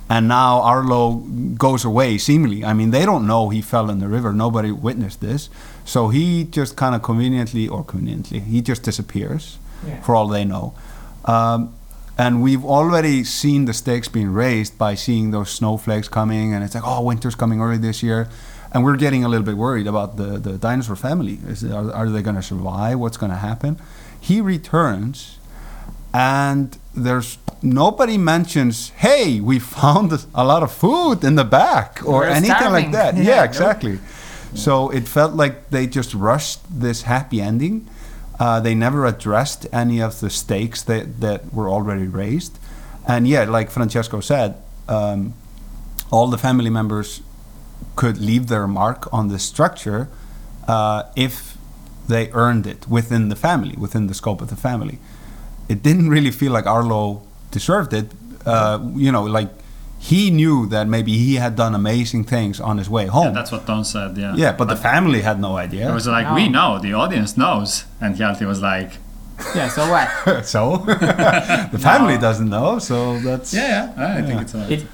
and now Arlo goes away seemingly. I mean, they don't know he fell in the river. Nobody witnessed this, so he just kind of conveniently or conveniently he just disappears, Yeah. for all they know. Um, and we've already seen the stakes being raised by seeing those snowflakes coming, and it's like, oh, winter's coming early this year, and we're getting a little bit worried about the the dinosaur family. Is are, are they going to survive? What's going to happen? He returns and there's nobody mentions hey we found a lot of food in the back or We're anything like that Yeah, yeah, exactly so it felt like they just rushed this happy ending uh, they never addressed any of the stakes that, that were already raised and yeah like francesco said um, all the family members could leave their mark on the structure uh, if they earned it within the family, within the scope of the family. It didn't really feel like Arlo deserved it. Uh, you know, like he knew that maybe he had done amazing things on his way Yeah, home. that's what Tom said yeah Yeah, but the family had no idea. it was like No. we know the audience knows and Hjalti was like Yeah, so what? so the family No. doesn't know. So that's yeah yeah I think it's alright. It,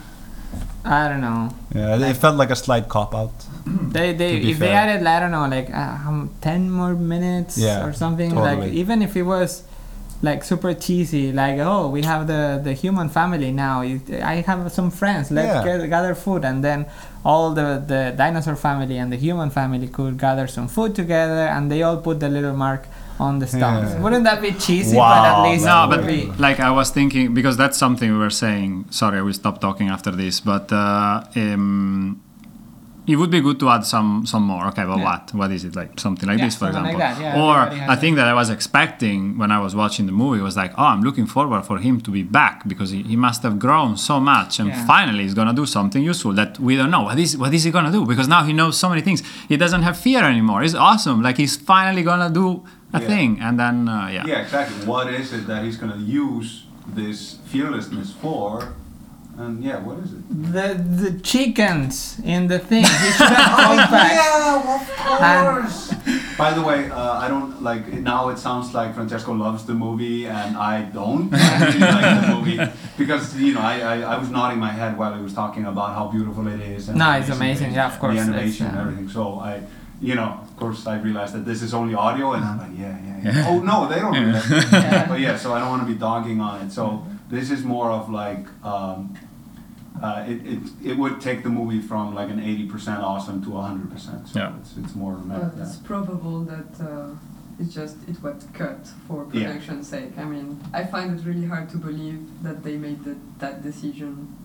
I don't know. yeah. It felt like a slight cop out. They, they, To be if they added, I don't know, like uh, ten more minutes Yeah, or something, like even if it was like super cheesy, like oh, we have the the human family now. I have some friends. Let's Yeah. get, gather food, and then all the the dinosaur family and the human family could gather some food together, and they all put the little mark on the stones. Yeah. Wouldn't that be cheesy? but at least no but be. like i was thinking because that's something we were saying sorry i will stop talking after this but uh, um, it would be good to add some some more okay but Yeah. what what is it like something like Yeah, this for something like example yeah, or a has i it. think that i was expecting when i was watching the movie was like oh i'm looking forward for him to be back because he, he must have grown so much and Yeah. finally he's gonna do something useful that we don't know what is what is he gonna do because now he knows so many things he doesn't have fear anymore it's awesome like he's finally gonna do a Yeah. thing and then uh, yeah Yeah, exactly. What is it that he's going to use this fearlessness for? And yeah, what is it? The the chickens in the thing. He should have. Yeah, of course. By the way, uh, I don't like now. It sounds like Francesco loves the movie, and I don't actually like the movie because you know I, I, I was nodding my head while he was talking about how beautiful it is. And No, it's amazing. it is, Yeah, of course, The animation and uh, everything. So I, you know, of course, I realized that this is only audio, and I'm like, yeah, yeah, yeah. Oh no, they don't do that. Yeah. But yeah, so I don't want to be dogging on it. So this is more of like. Um, uh, it, it, it would take the movie from like an 80% awesome to 100%. So Yeah. it's, it's more But like it's probable that uh, It's just it was cut for Yeah. production's sake. I mean, I find it really hard to believe that they made the, that decision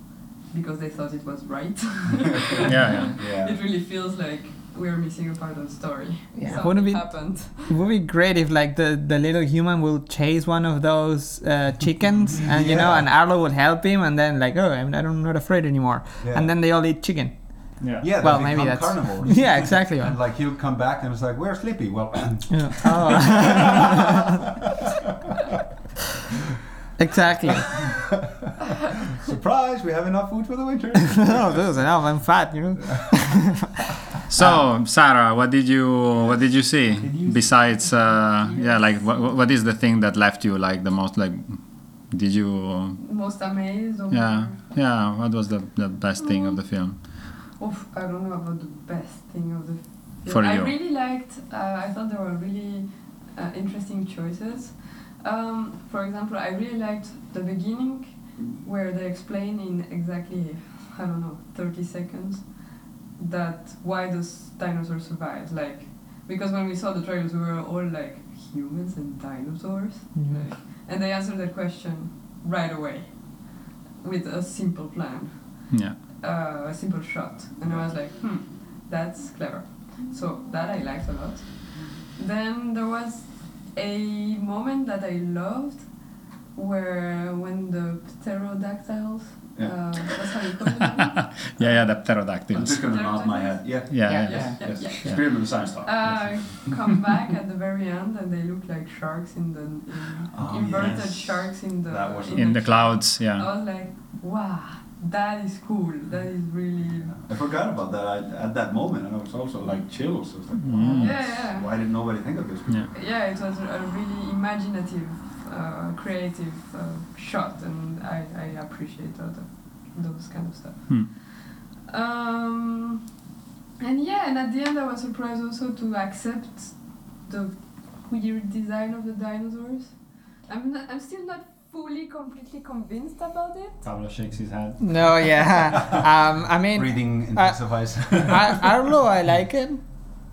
because they thought it was right. Yeah, yeah. Yeah. It really feels like we're missing a part of the story. Yeah. Something Wouldn't it be- happened. It would be great if like the, the little human will chase one of those uh, chickens and you know and Arlo would help him and then like oh I'm, I'm not afraid anymore Yeah. and then they all eat chicken. Yeah. Yeah, Well, maybe that's- carnivores. Yeah, exactly. And like he'll come back and it's like, "Where's Sleepy?" Well, Yeah. Oh. exactly. surprise! We have enough food for the winter. oh, those enough. I'm fat, you know. So, Sarah, what did you what did you see besides uh, yeah, like what what is the thing that left you like the most like did you Most amazed or yeah yeah what was the, the best thing of the film Oof, I don't know about the best thing of the film. For I you. really liked. Uh, I thought there were really uh, interesting choices. Um, for example, I really liked the beginning where they explain in exactly I don't know 30 seconds that why those dinosaurs survived. Like because when we saw the trailers, we were all like humans and dinosaurs, Yeah. like, and they answered that question right away with a simple plan yeah uh, a simple shot, and I was like, hmm, that's clever. So that I liked a lot. Then there was a moment that I loved, where when the pterodactyls, Yeah. uh, that's how you call them. yeah yeah the pterodactyls. I'm just gonna nod my head. Yeah. yeah Yeah, yeah, yeah, yeah, Yes. yeah. Spirit of the science talk. Uh, come back at the very end, and they look like sharks in the in, Oh, inverted yes. sharks in the That was in the clouds Yeah. I was like, wow, that is cool. That is really I forgot about that I, at that moment, and I was also like chills. I was like, Mm. yeah, yeah. why did nobody think of this? yeah yeah, it was a, a really imaginative, uh, creative uh, shot, and I, I appreciate all the, those kind of stuff. Hmm. Um, and yeah, and at the end, I was surprised also to accept the weird design of the dinosaurs. I'm not, I'm still not fully, completely convinced about it. Pablo shakes his head No, yeah. Um, I mean, Breathing I- intensifies. I, know. I like him,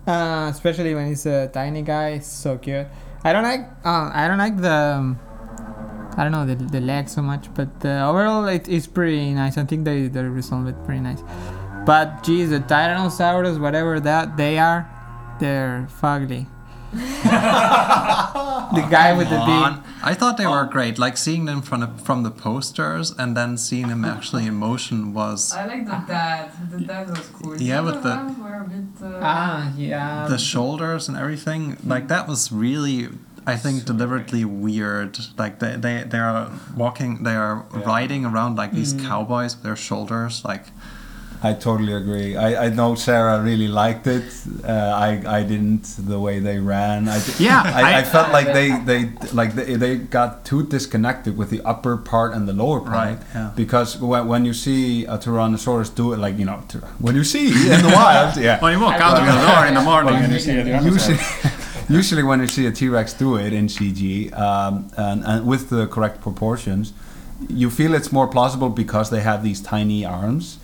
uh, especially when he's a tiny guy. It's so cute. I don't like. Uh, I don't like the. Um, I don't know the the leg so much, but uh, overall it is pretty nice. I think they they resolved it pretty nice. But geez, the Tyrannosaurus, whatever that they are, they're fugly. the guy with the Come big. I thought they were great. Like seeing them from the, from the posters and then seeing them actually in motion was I like the dad. The dad was cool. Yeah, the but the- were a bit. Uh, Ah, yeah. the shoulders and everything. Like that was really, I think, deliberately weird. Like they they they are walking, they are Yeah. riding around like these Mm. cowboys with their shoulders. Like I totally agree. I, I know Sarah really liked it. Uh, I I didn't the way they ran. I, Yeah, I, I, I- felt like they, they like they, they got too disconnected with the upper part and the lower part. Right, yeah. Because when, when you see a Tyrannosaurus do it, like you know, when you see in the wild, yeah. when you walk out of the door in the morning Well, and you see a usually, when you see a T-Rex do it in CG um, and, and with the correct proportions, you feel it's more plausible because they have these tiny arms.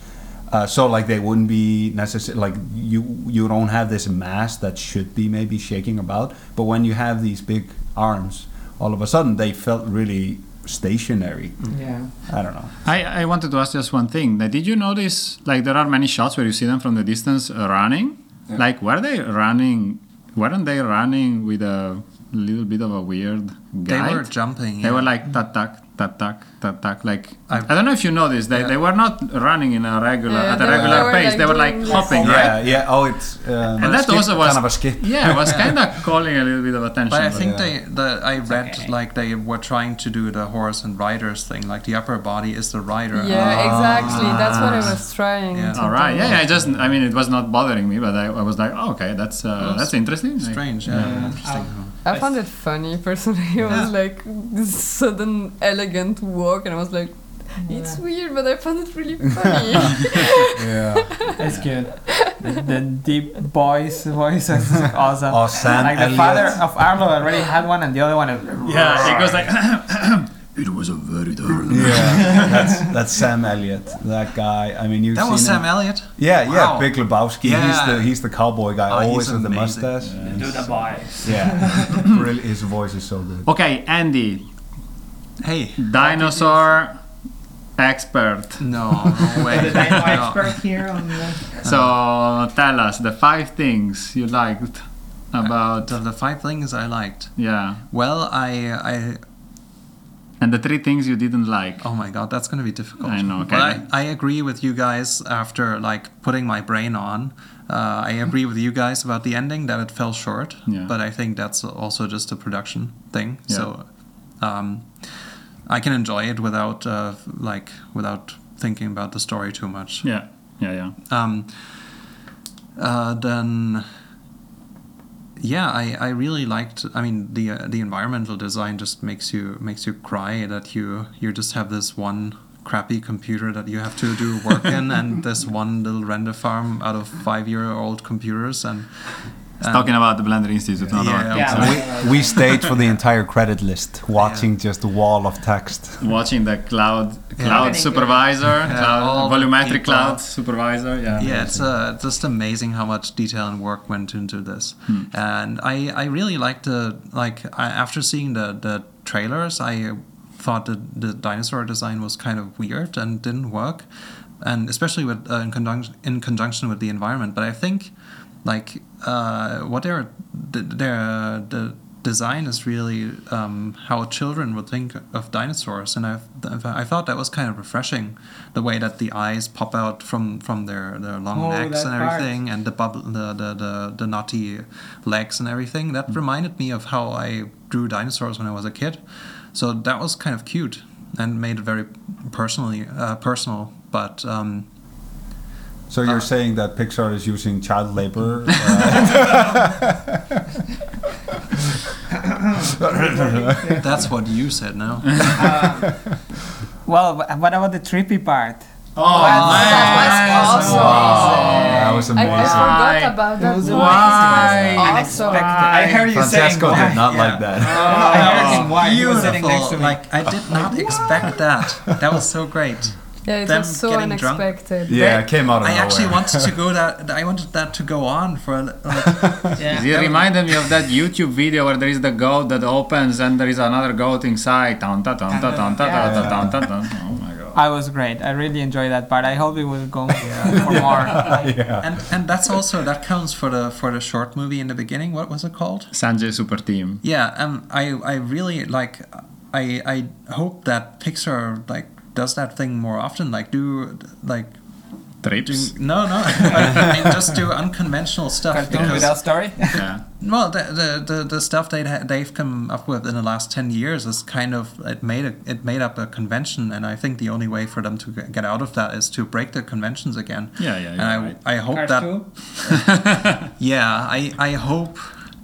Uh, so like they wouldn't be necessary like you you don't have this mass that should be maybe shaking about but when you have these big arms all of a sudden they felt really stationary yeah. i don't know I, I wanted to ask just one thing. Like, did you notice like there are many shots where you see them from the distance uh, running? Yeah. Like, were they running? Weren't they running with a little bit of a weird they were jumping. They yeah. were like tat tak tat tak tat tak. Like I've- I don't know if you noticed. They, Yeah. they were not running in a regular Yeah, at a regular were, pace. like, they were like this. hopping, yeah right? yeah oh it's um, And that skip- also was- kind of a skip Yeah, it was kind of calling a little bit of attention. But I think Yeah. they, the I read okay. like they were trying to do the horse and riders thing. Like the upper body is the rider. Yeah, exactly. That's what I was trying. Yeah. to All right. do. Yeah, yeah. I just, I mean, it was not bothering me, but I, I was like, oh, okay, that's uh, that's interesting. Strange. Yeah. Yeah. Interesting. I found it funny personally. It was like this sudden elegant walk, and I was like, it's weird, but I found it really funny. yeah it's good. the, the deep voice voice is awesome. Oh, Sam like the Elliott. father of Arlo already had one, and the other one. Is Yeah, it goes like, It was a very dark Yeah, that's that's Sam Elliott. That guy. I mean, you've That seen was him. Sam Elliott. Yeah, yeah, Big Lebowski. He's Yeah. the he's the cowboy guy, Oh, always with the amazing. mustache. Do the voice. Yeah, really, his voice is so good. Okay, Andy, Hey. dinosaur expert. No, no way. The dino expert here on the. So tell us the five things you liked about The, the five things I liked. yeah, Well, I I and the three things you didn't like. Oh my god, that's gonna be difficult. I know, okay. But I, I agree with you guys after like putting my brain on. Uh, I agree with you guys about the ending that it fell short. Yeah. But I think that's also just a production thing. Yeah. So um, I can enjoy it without uh, like without thinking about the story too much. Yeah, yeah, yeah. Um, uh, then yeah, I, I really liked. I mean, the uh, the environmental design just makes you makes you cry that you you just have this one crappy computer that you have to do work in, and this one little render farm out of five year old computers, and, and Talking about the Blender Institute, not Yeah. Yeah. We, we stayed for the entire credit list, watching just a wall of text. watching the cloud Yeah. cloud supervisor, all cloud, volumetric cloud supervisor. Yeah, yeah, it's uh, just amazing how much detail and work went into this. Hmm. And I, I really liked the like I, after seeing the the trailers, I thought that the dinosaur design was kind of weird and didn't work, and especially with uh, in conjunction in conjunction with the environment. But I think like uh, what they're their the design is really um, how children would think of dinosaurs, and I I thought that was kind of refreshing, the way that the eyes pop out from from their their long Oh, necks and part. everything, and the bubble the the the, the knotty legs and everything. That reminded me of how I drew dinosaurs when I was a kid, so that was kind of cute and made it very personally uh, personal, but. Um, So you're Uh, saying that Pixar is using child labor? uh, That's what you said now. Well, what about the trippy part? Oh, That was awesome. that was I, I forgot about that. was one. Why? It awesome. I heard you Francesco saying did not Yeah. like that. I heard him why he was sitting next to Beautiful. me. Like I did not expect that. That was so great. Yeah, it them was so unexpected. Drunk. Yeah, it came out of I nowhere. actually wanted to go that. I wanted that to go on for. Like, yeah. It reminded me of that YouTube video where there is the goat that opens and there is another goat inside. Oh my god. I was great. I really enjoyed that part. I hope it will go yeah. for more. Yeah. And and that's also that counts for the for the short movie in the beginning. What was it called? Sanjay Super Team. Yeah. Um. I I really like. I I hope that Pixar like does that thing more often. Like do like do, no no. I mean, just do unconventional stuff. Cartoon because- without story. Yeah. Well, the the, the, the stuff they they've come up with in the last ten years is kind of it made a, it made up a convention, and I think the only way for them to get out of that is to break the conventions again. Yeah, yeah, And I right. I hope Cars that yeah I I hope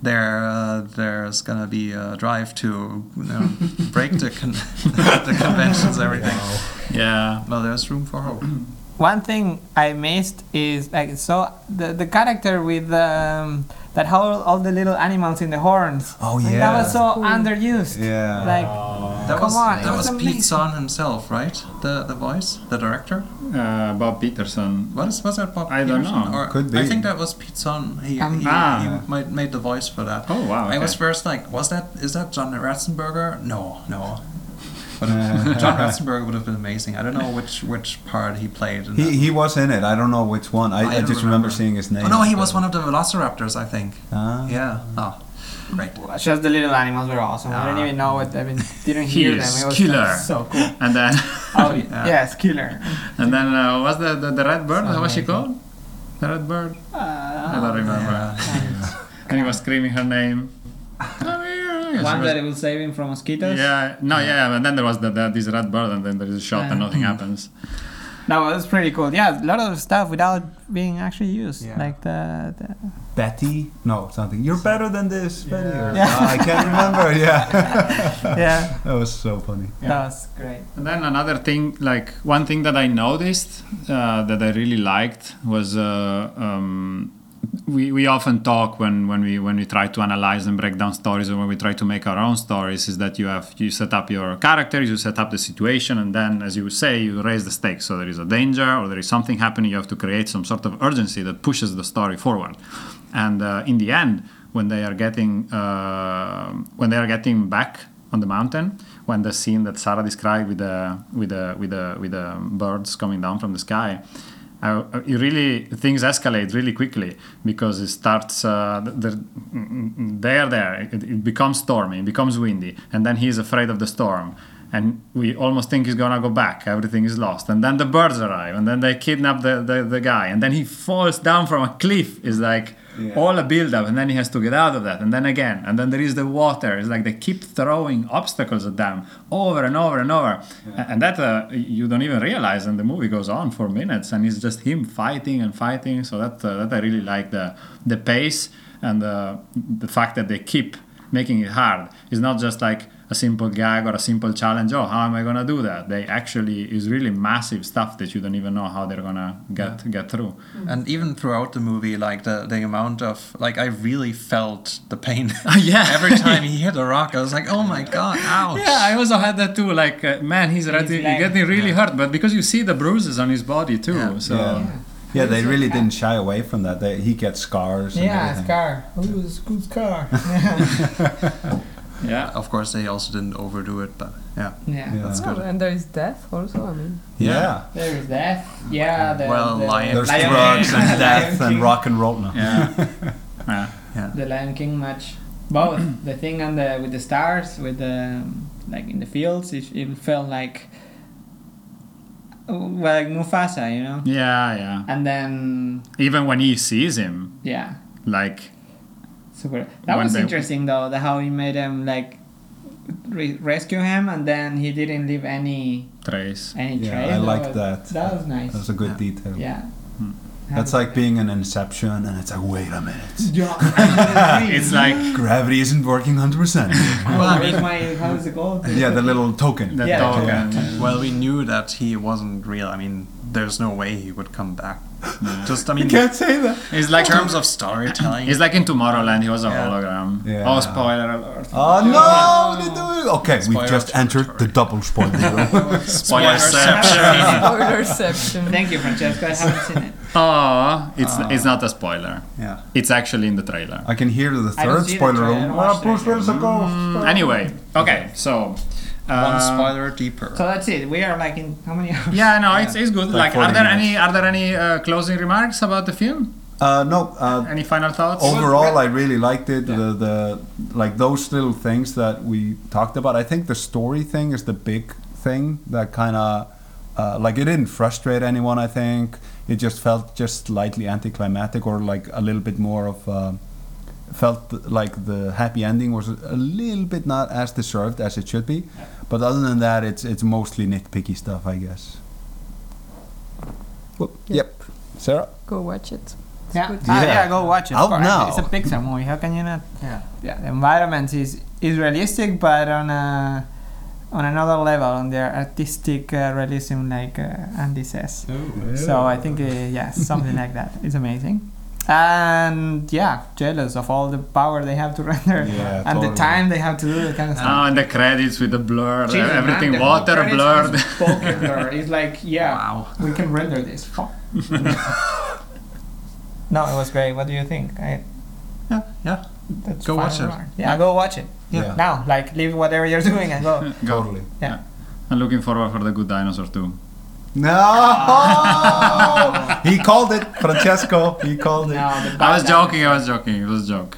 there uh, there's gonna be a drive to you know, break the con- the conventions everything. Yeah. Well, there's room for hope. One thing I missed is like so the the character with um, that whole all the little animals in the horns. Oh, Like, yeah. that was so Cool. underused. Yeah. Like That Come was on, that was was, Pete amazing. Son himself, right? The the voice, the director. Uh, Bob Peterson. What is was that Bob I don't know. Or Could I think that was Peter Sohn. He, Um, he, Ah. he might made the voice for that. Oh wow. I was first like, was that is that John Ratzenberger? No, no. But Uh. John Ratzenberger would have been amazing. I don't know which which part he played. In He, that. he was in it. I don't know which one. I, I, I just remember. remember. seeing his name. Oh no, he was one of the Velociraptors, I think. Ah. Yeah. Oh, great. just the little animals were awesome. I didn't Ah. even know what I mean. Didn't hear them. is It was killer. so cool. And then, Oh Yeah. yes, killer. and then uh, was the, the the red bird? So How was she called? The red bird. Uh, I don't remember. Yeah. And he was screaming her name. Come here. She One was- that will save him from mosquitoes. Yeah, no, yeah, and then there was the, the, this red bird, and then there is a shot, and nothing happens. That was pretty cool. Yeah, a lot of stuff without being actually used. Yeah. Like the, the Betty? No, something. You're better than this, Betty. or- Yeah. Ah, I can't remember. Yeah. yeah, that was so funny. that was great. And then another thing, like one thing that I noticed uh, that I really liked was uh, um, we, we often talk when, when we when we try to analyze and break down stories or when we try to make our own stories is that you have you set up your characters you set up the situation and then as you say you raise the stakes. So there is a danger or there is something happening you have to create some sort of urgency that pushes the story forward. And uh, in the end when they are getting uh, when they are getting back on the mountain when the scene that Sarah described with the with the with the with the birds coming down from the sky it really things escalate really quickly because it starts uh, they're there. It, it becomes stormy it becomes windy and then he's afraid of the storm. And we almost think he's gonna go back. Everything is lost. And then the birds arrive and then they kidnap the, the, the guy and then he falls down from a cliff. Is like all a build up and then he has to get out of that and then again and then there is the water it's like they keep throwing obstacles at them over and over and over. A- and that uh, you don't even realize and the movie goes on for minutes and it's just him fighting and fighting so that uh, that I really like the the pace and the the fact that they keep making it hard. It's not just like a simple gag or a simple challenge oh how am i going to do that they actually is really massive stuff that you don't even know how they're going to get get through And even throughout the movie, like the, the amount of like I really felt the pain. yeah. Every time he hit a rock, I was like, oh my god, ouch. Yeah, I also had that too. Like, uh, man, he's, ready, getting really Yeah. hurt, but because you see the bruises on his body too, Yeah. so Yeah. Yeah, they really didn't shy away from that. They, he gets scars. Yeah, everything. Scar. Ooh, it's good Scar. yeah. Of course, they also didn't overdo it, but yeah. yeah. Yeah. That's Oh, good. and there is death also. I mean, Yeah. There is death. Yeah. The, Well, the, Lion- There's Lion drugs King. and death and rock and roll. No. Yeah. yeah. Yeah. The Lion King match. Both the thing on the with the stars with the like in the fields. It, it felt like well, like Mufasa, you know. Yeah, yeah. And then Even when he sees him, yeah, like, super. That was they- interesting though. The how he made him like re- rescue him, and then he didn't leave any trace. any Yeah, trace. I That like was- that. That was nice. That's a good Yeah. detail. yeah. Hmm. That's like being an Inception, and it's like, wait a minute. Yeah. It's like Gravity isn't working 100%. well, I mean, my how is it called? yeah, the little token. the Yeah. dog. Yeah. Well, we knew that he wasn't real. I mean, there's no way he would come back. Just, I mean, You can't say that. It's in like terms of storytelling. It's like in Tomorrowland, he was a Yeah. hologram. Yeah. Oh, spoiler alert. Oh no! They do it. Okay, we've just entered the double spoiler zone. Spoilerception. spoilerception. Thank you, Francesco. I haven't seen it. oh, it's it's not a spoiler. yeah. It's actually in the trailer. I can hear the third see the spoiler trailer, room. watch Bruce the Willis a ghost. Mm, anyway, okay, so. One uh, spoiler deeper. So that's it. We are like in how many hours? Yeah, no, it's, it's good. Like Like, are there minutes. any are there any uh, closing remarks about the film? Uh, no, uh, Any final thoughts? overall i really liked it Yeah. the, the like those little things that we talked about i think the story thing is the big thing that kind of uh, like it didn't frustrate anyone i think it just felt just slightly anticlimactic or like a little bit more of uh, felt like the happy ending was a little bit not as deserved as it should be but other than that it's it's mostly nitpicky stuff i guess Whoop. yep sarah Go watch it. It's Yeah. good. Ah, Yeah. yeah, go watch it. Out Of course. now. It's a Pixar movie. How can you not? yeah. Yeah, the environment is is realistic, but on a on another level, on their artistic uh, realism, like uh, Andy says. So I think, uh, yeah, something like that. It's amazing. And yeah, jealous of all the power they have to render Yeah, and the time they have to do that kind of ah, stuff. Oh, and the credits with the blur, Jesus, man, everything the water credits blurred. is blur. It's like, yeah, Wow. we can render this. Fuck. no, it was great. What do you think? I, Yeah. Yeah. that's Go watch it. remark. Yeah, go watch it. Yeah. Now, like, leave whatever you're doing and go. Go. totally Yeah. I'm looking forward for the Good Dinosaur too. No, he called it, Francesco. He called it. No, I was joking. I was joking. It was a joke.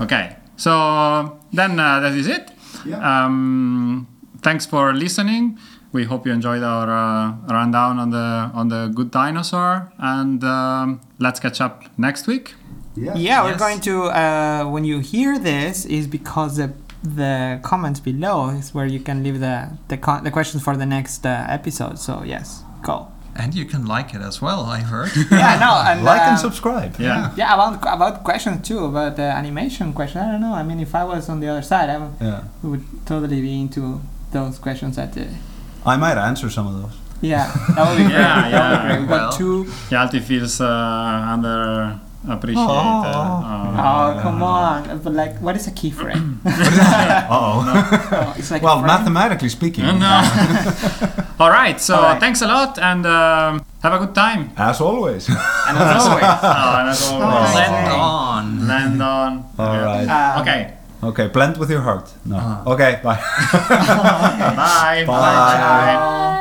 Okay, so then uh, that is it. Yeah. Um, thanks for listening. We hope you enjoyed our uh, rundown on the on the Good Dinosaur, and um, let's catch up next week. Yeah, we're Yes. going to. Uh, when you hear this, is because the the comments below is where you can leave the the, con- the questions for the next uh, episode. So yes, go. And you can like it as well, I heard. Yeah, no, and like and uh, subscribe. Yeah. Yeah, about about questions too, about the animation question. I don't know. I mean, if I was on the other side, I would, Yeah. would totally be into those questions. At the I might answer some of those. yeah, that would be great. Yeah, That would be yeah. great. We got Well. two. Hjalti feels uh, under appreciate. Uh, Oh, come on. But like, what is a keyframe? Uh-oh. Oh, it's like well, mathematically speaking, uh, no. All right. So All right. thanks a lot, and um, have a good time. as always. And as always. Oh, and as always, Land Okay. on. land on. All Yeah. right. Um, Okay. Okay, blend with your heart. No. Okay, bye. Bye. Bye. Bye.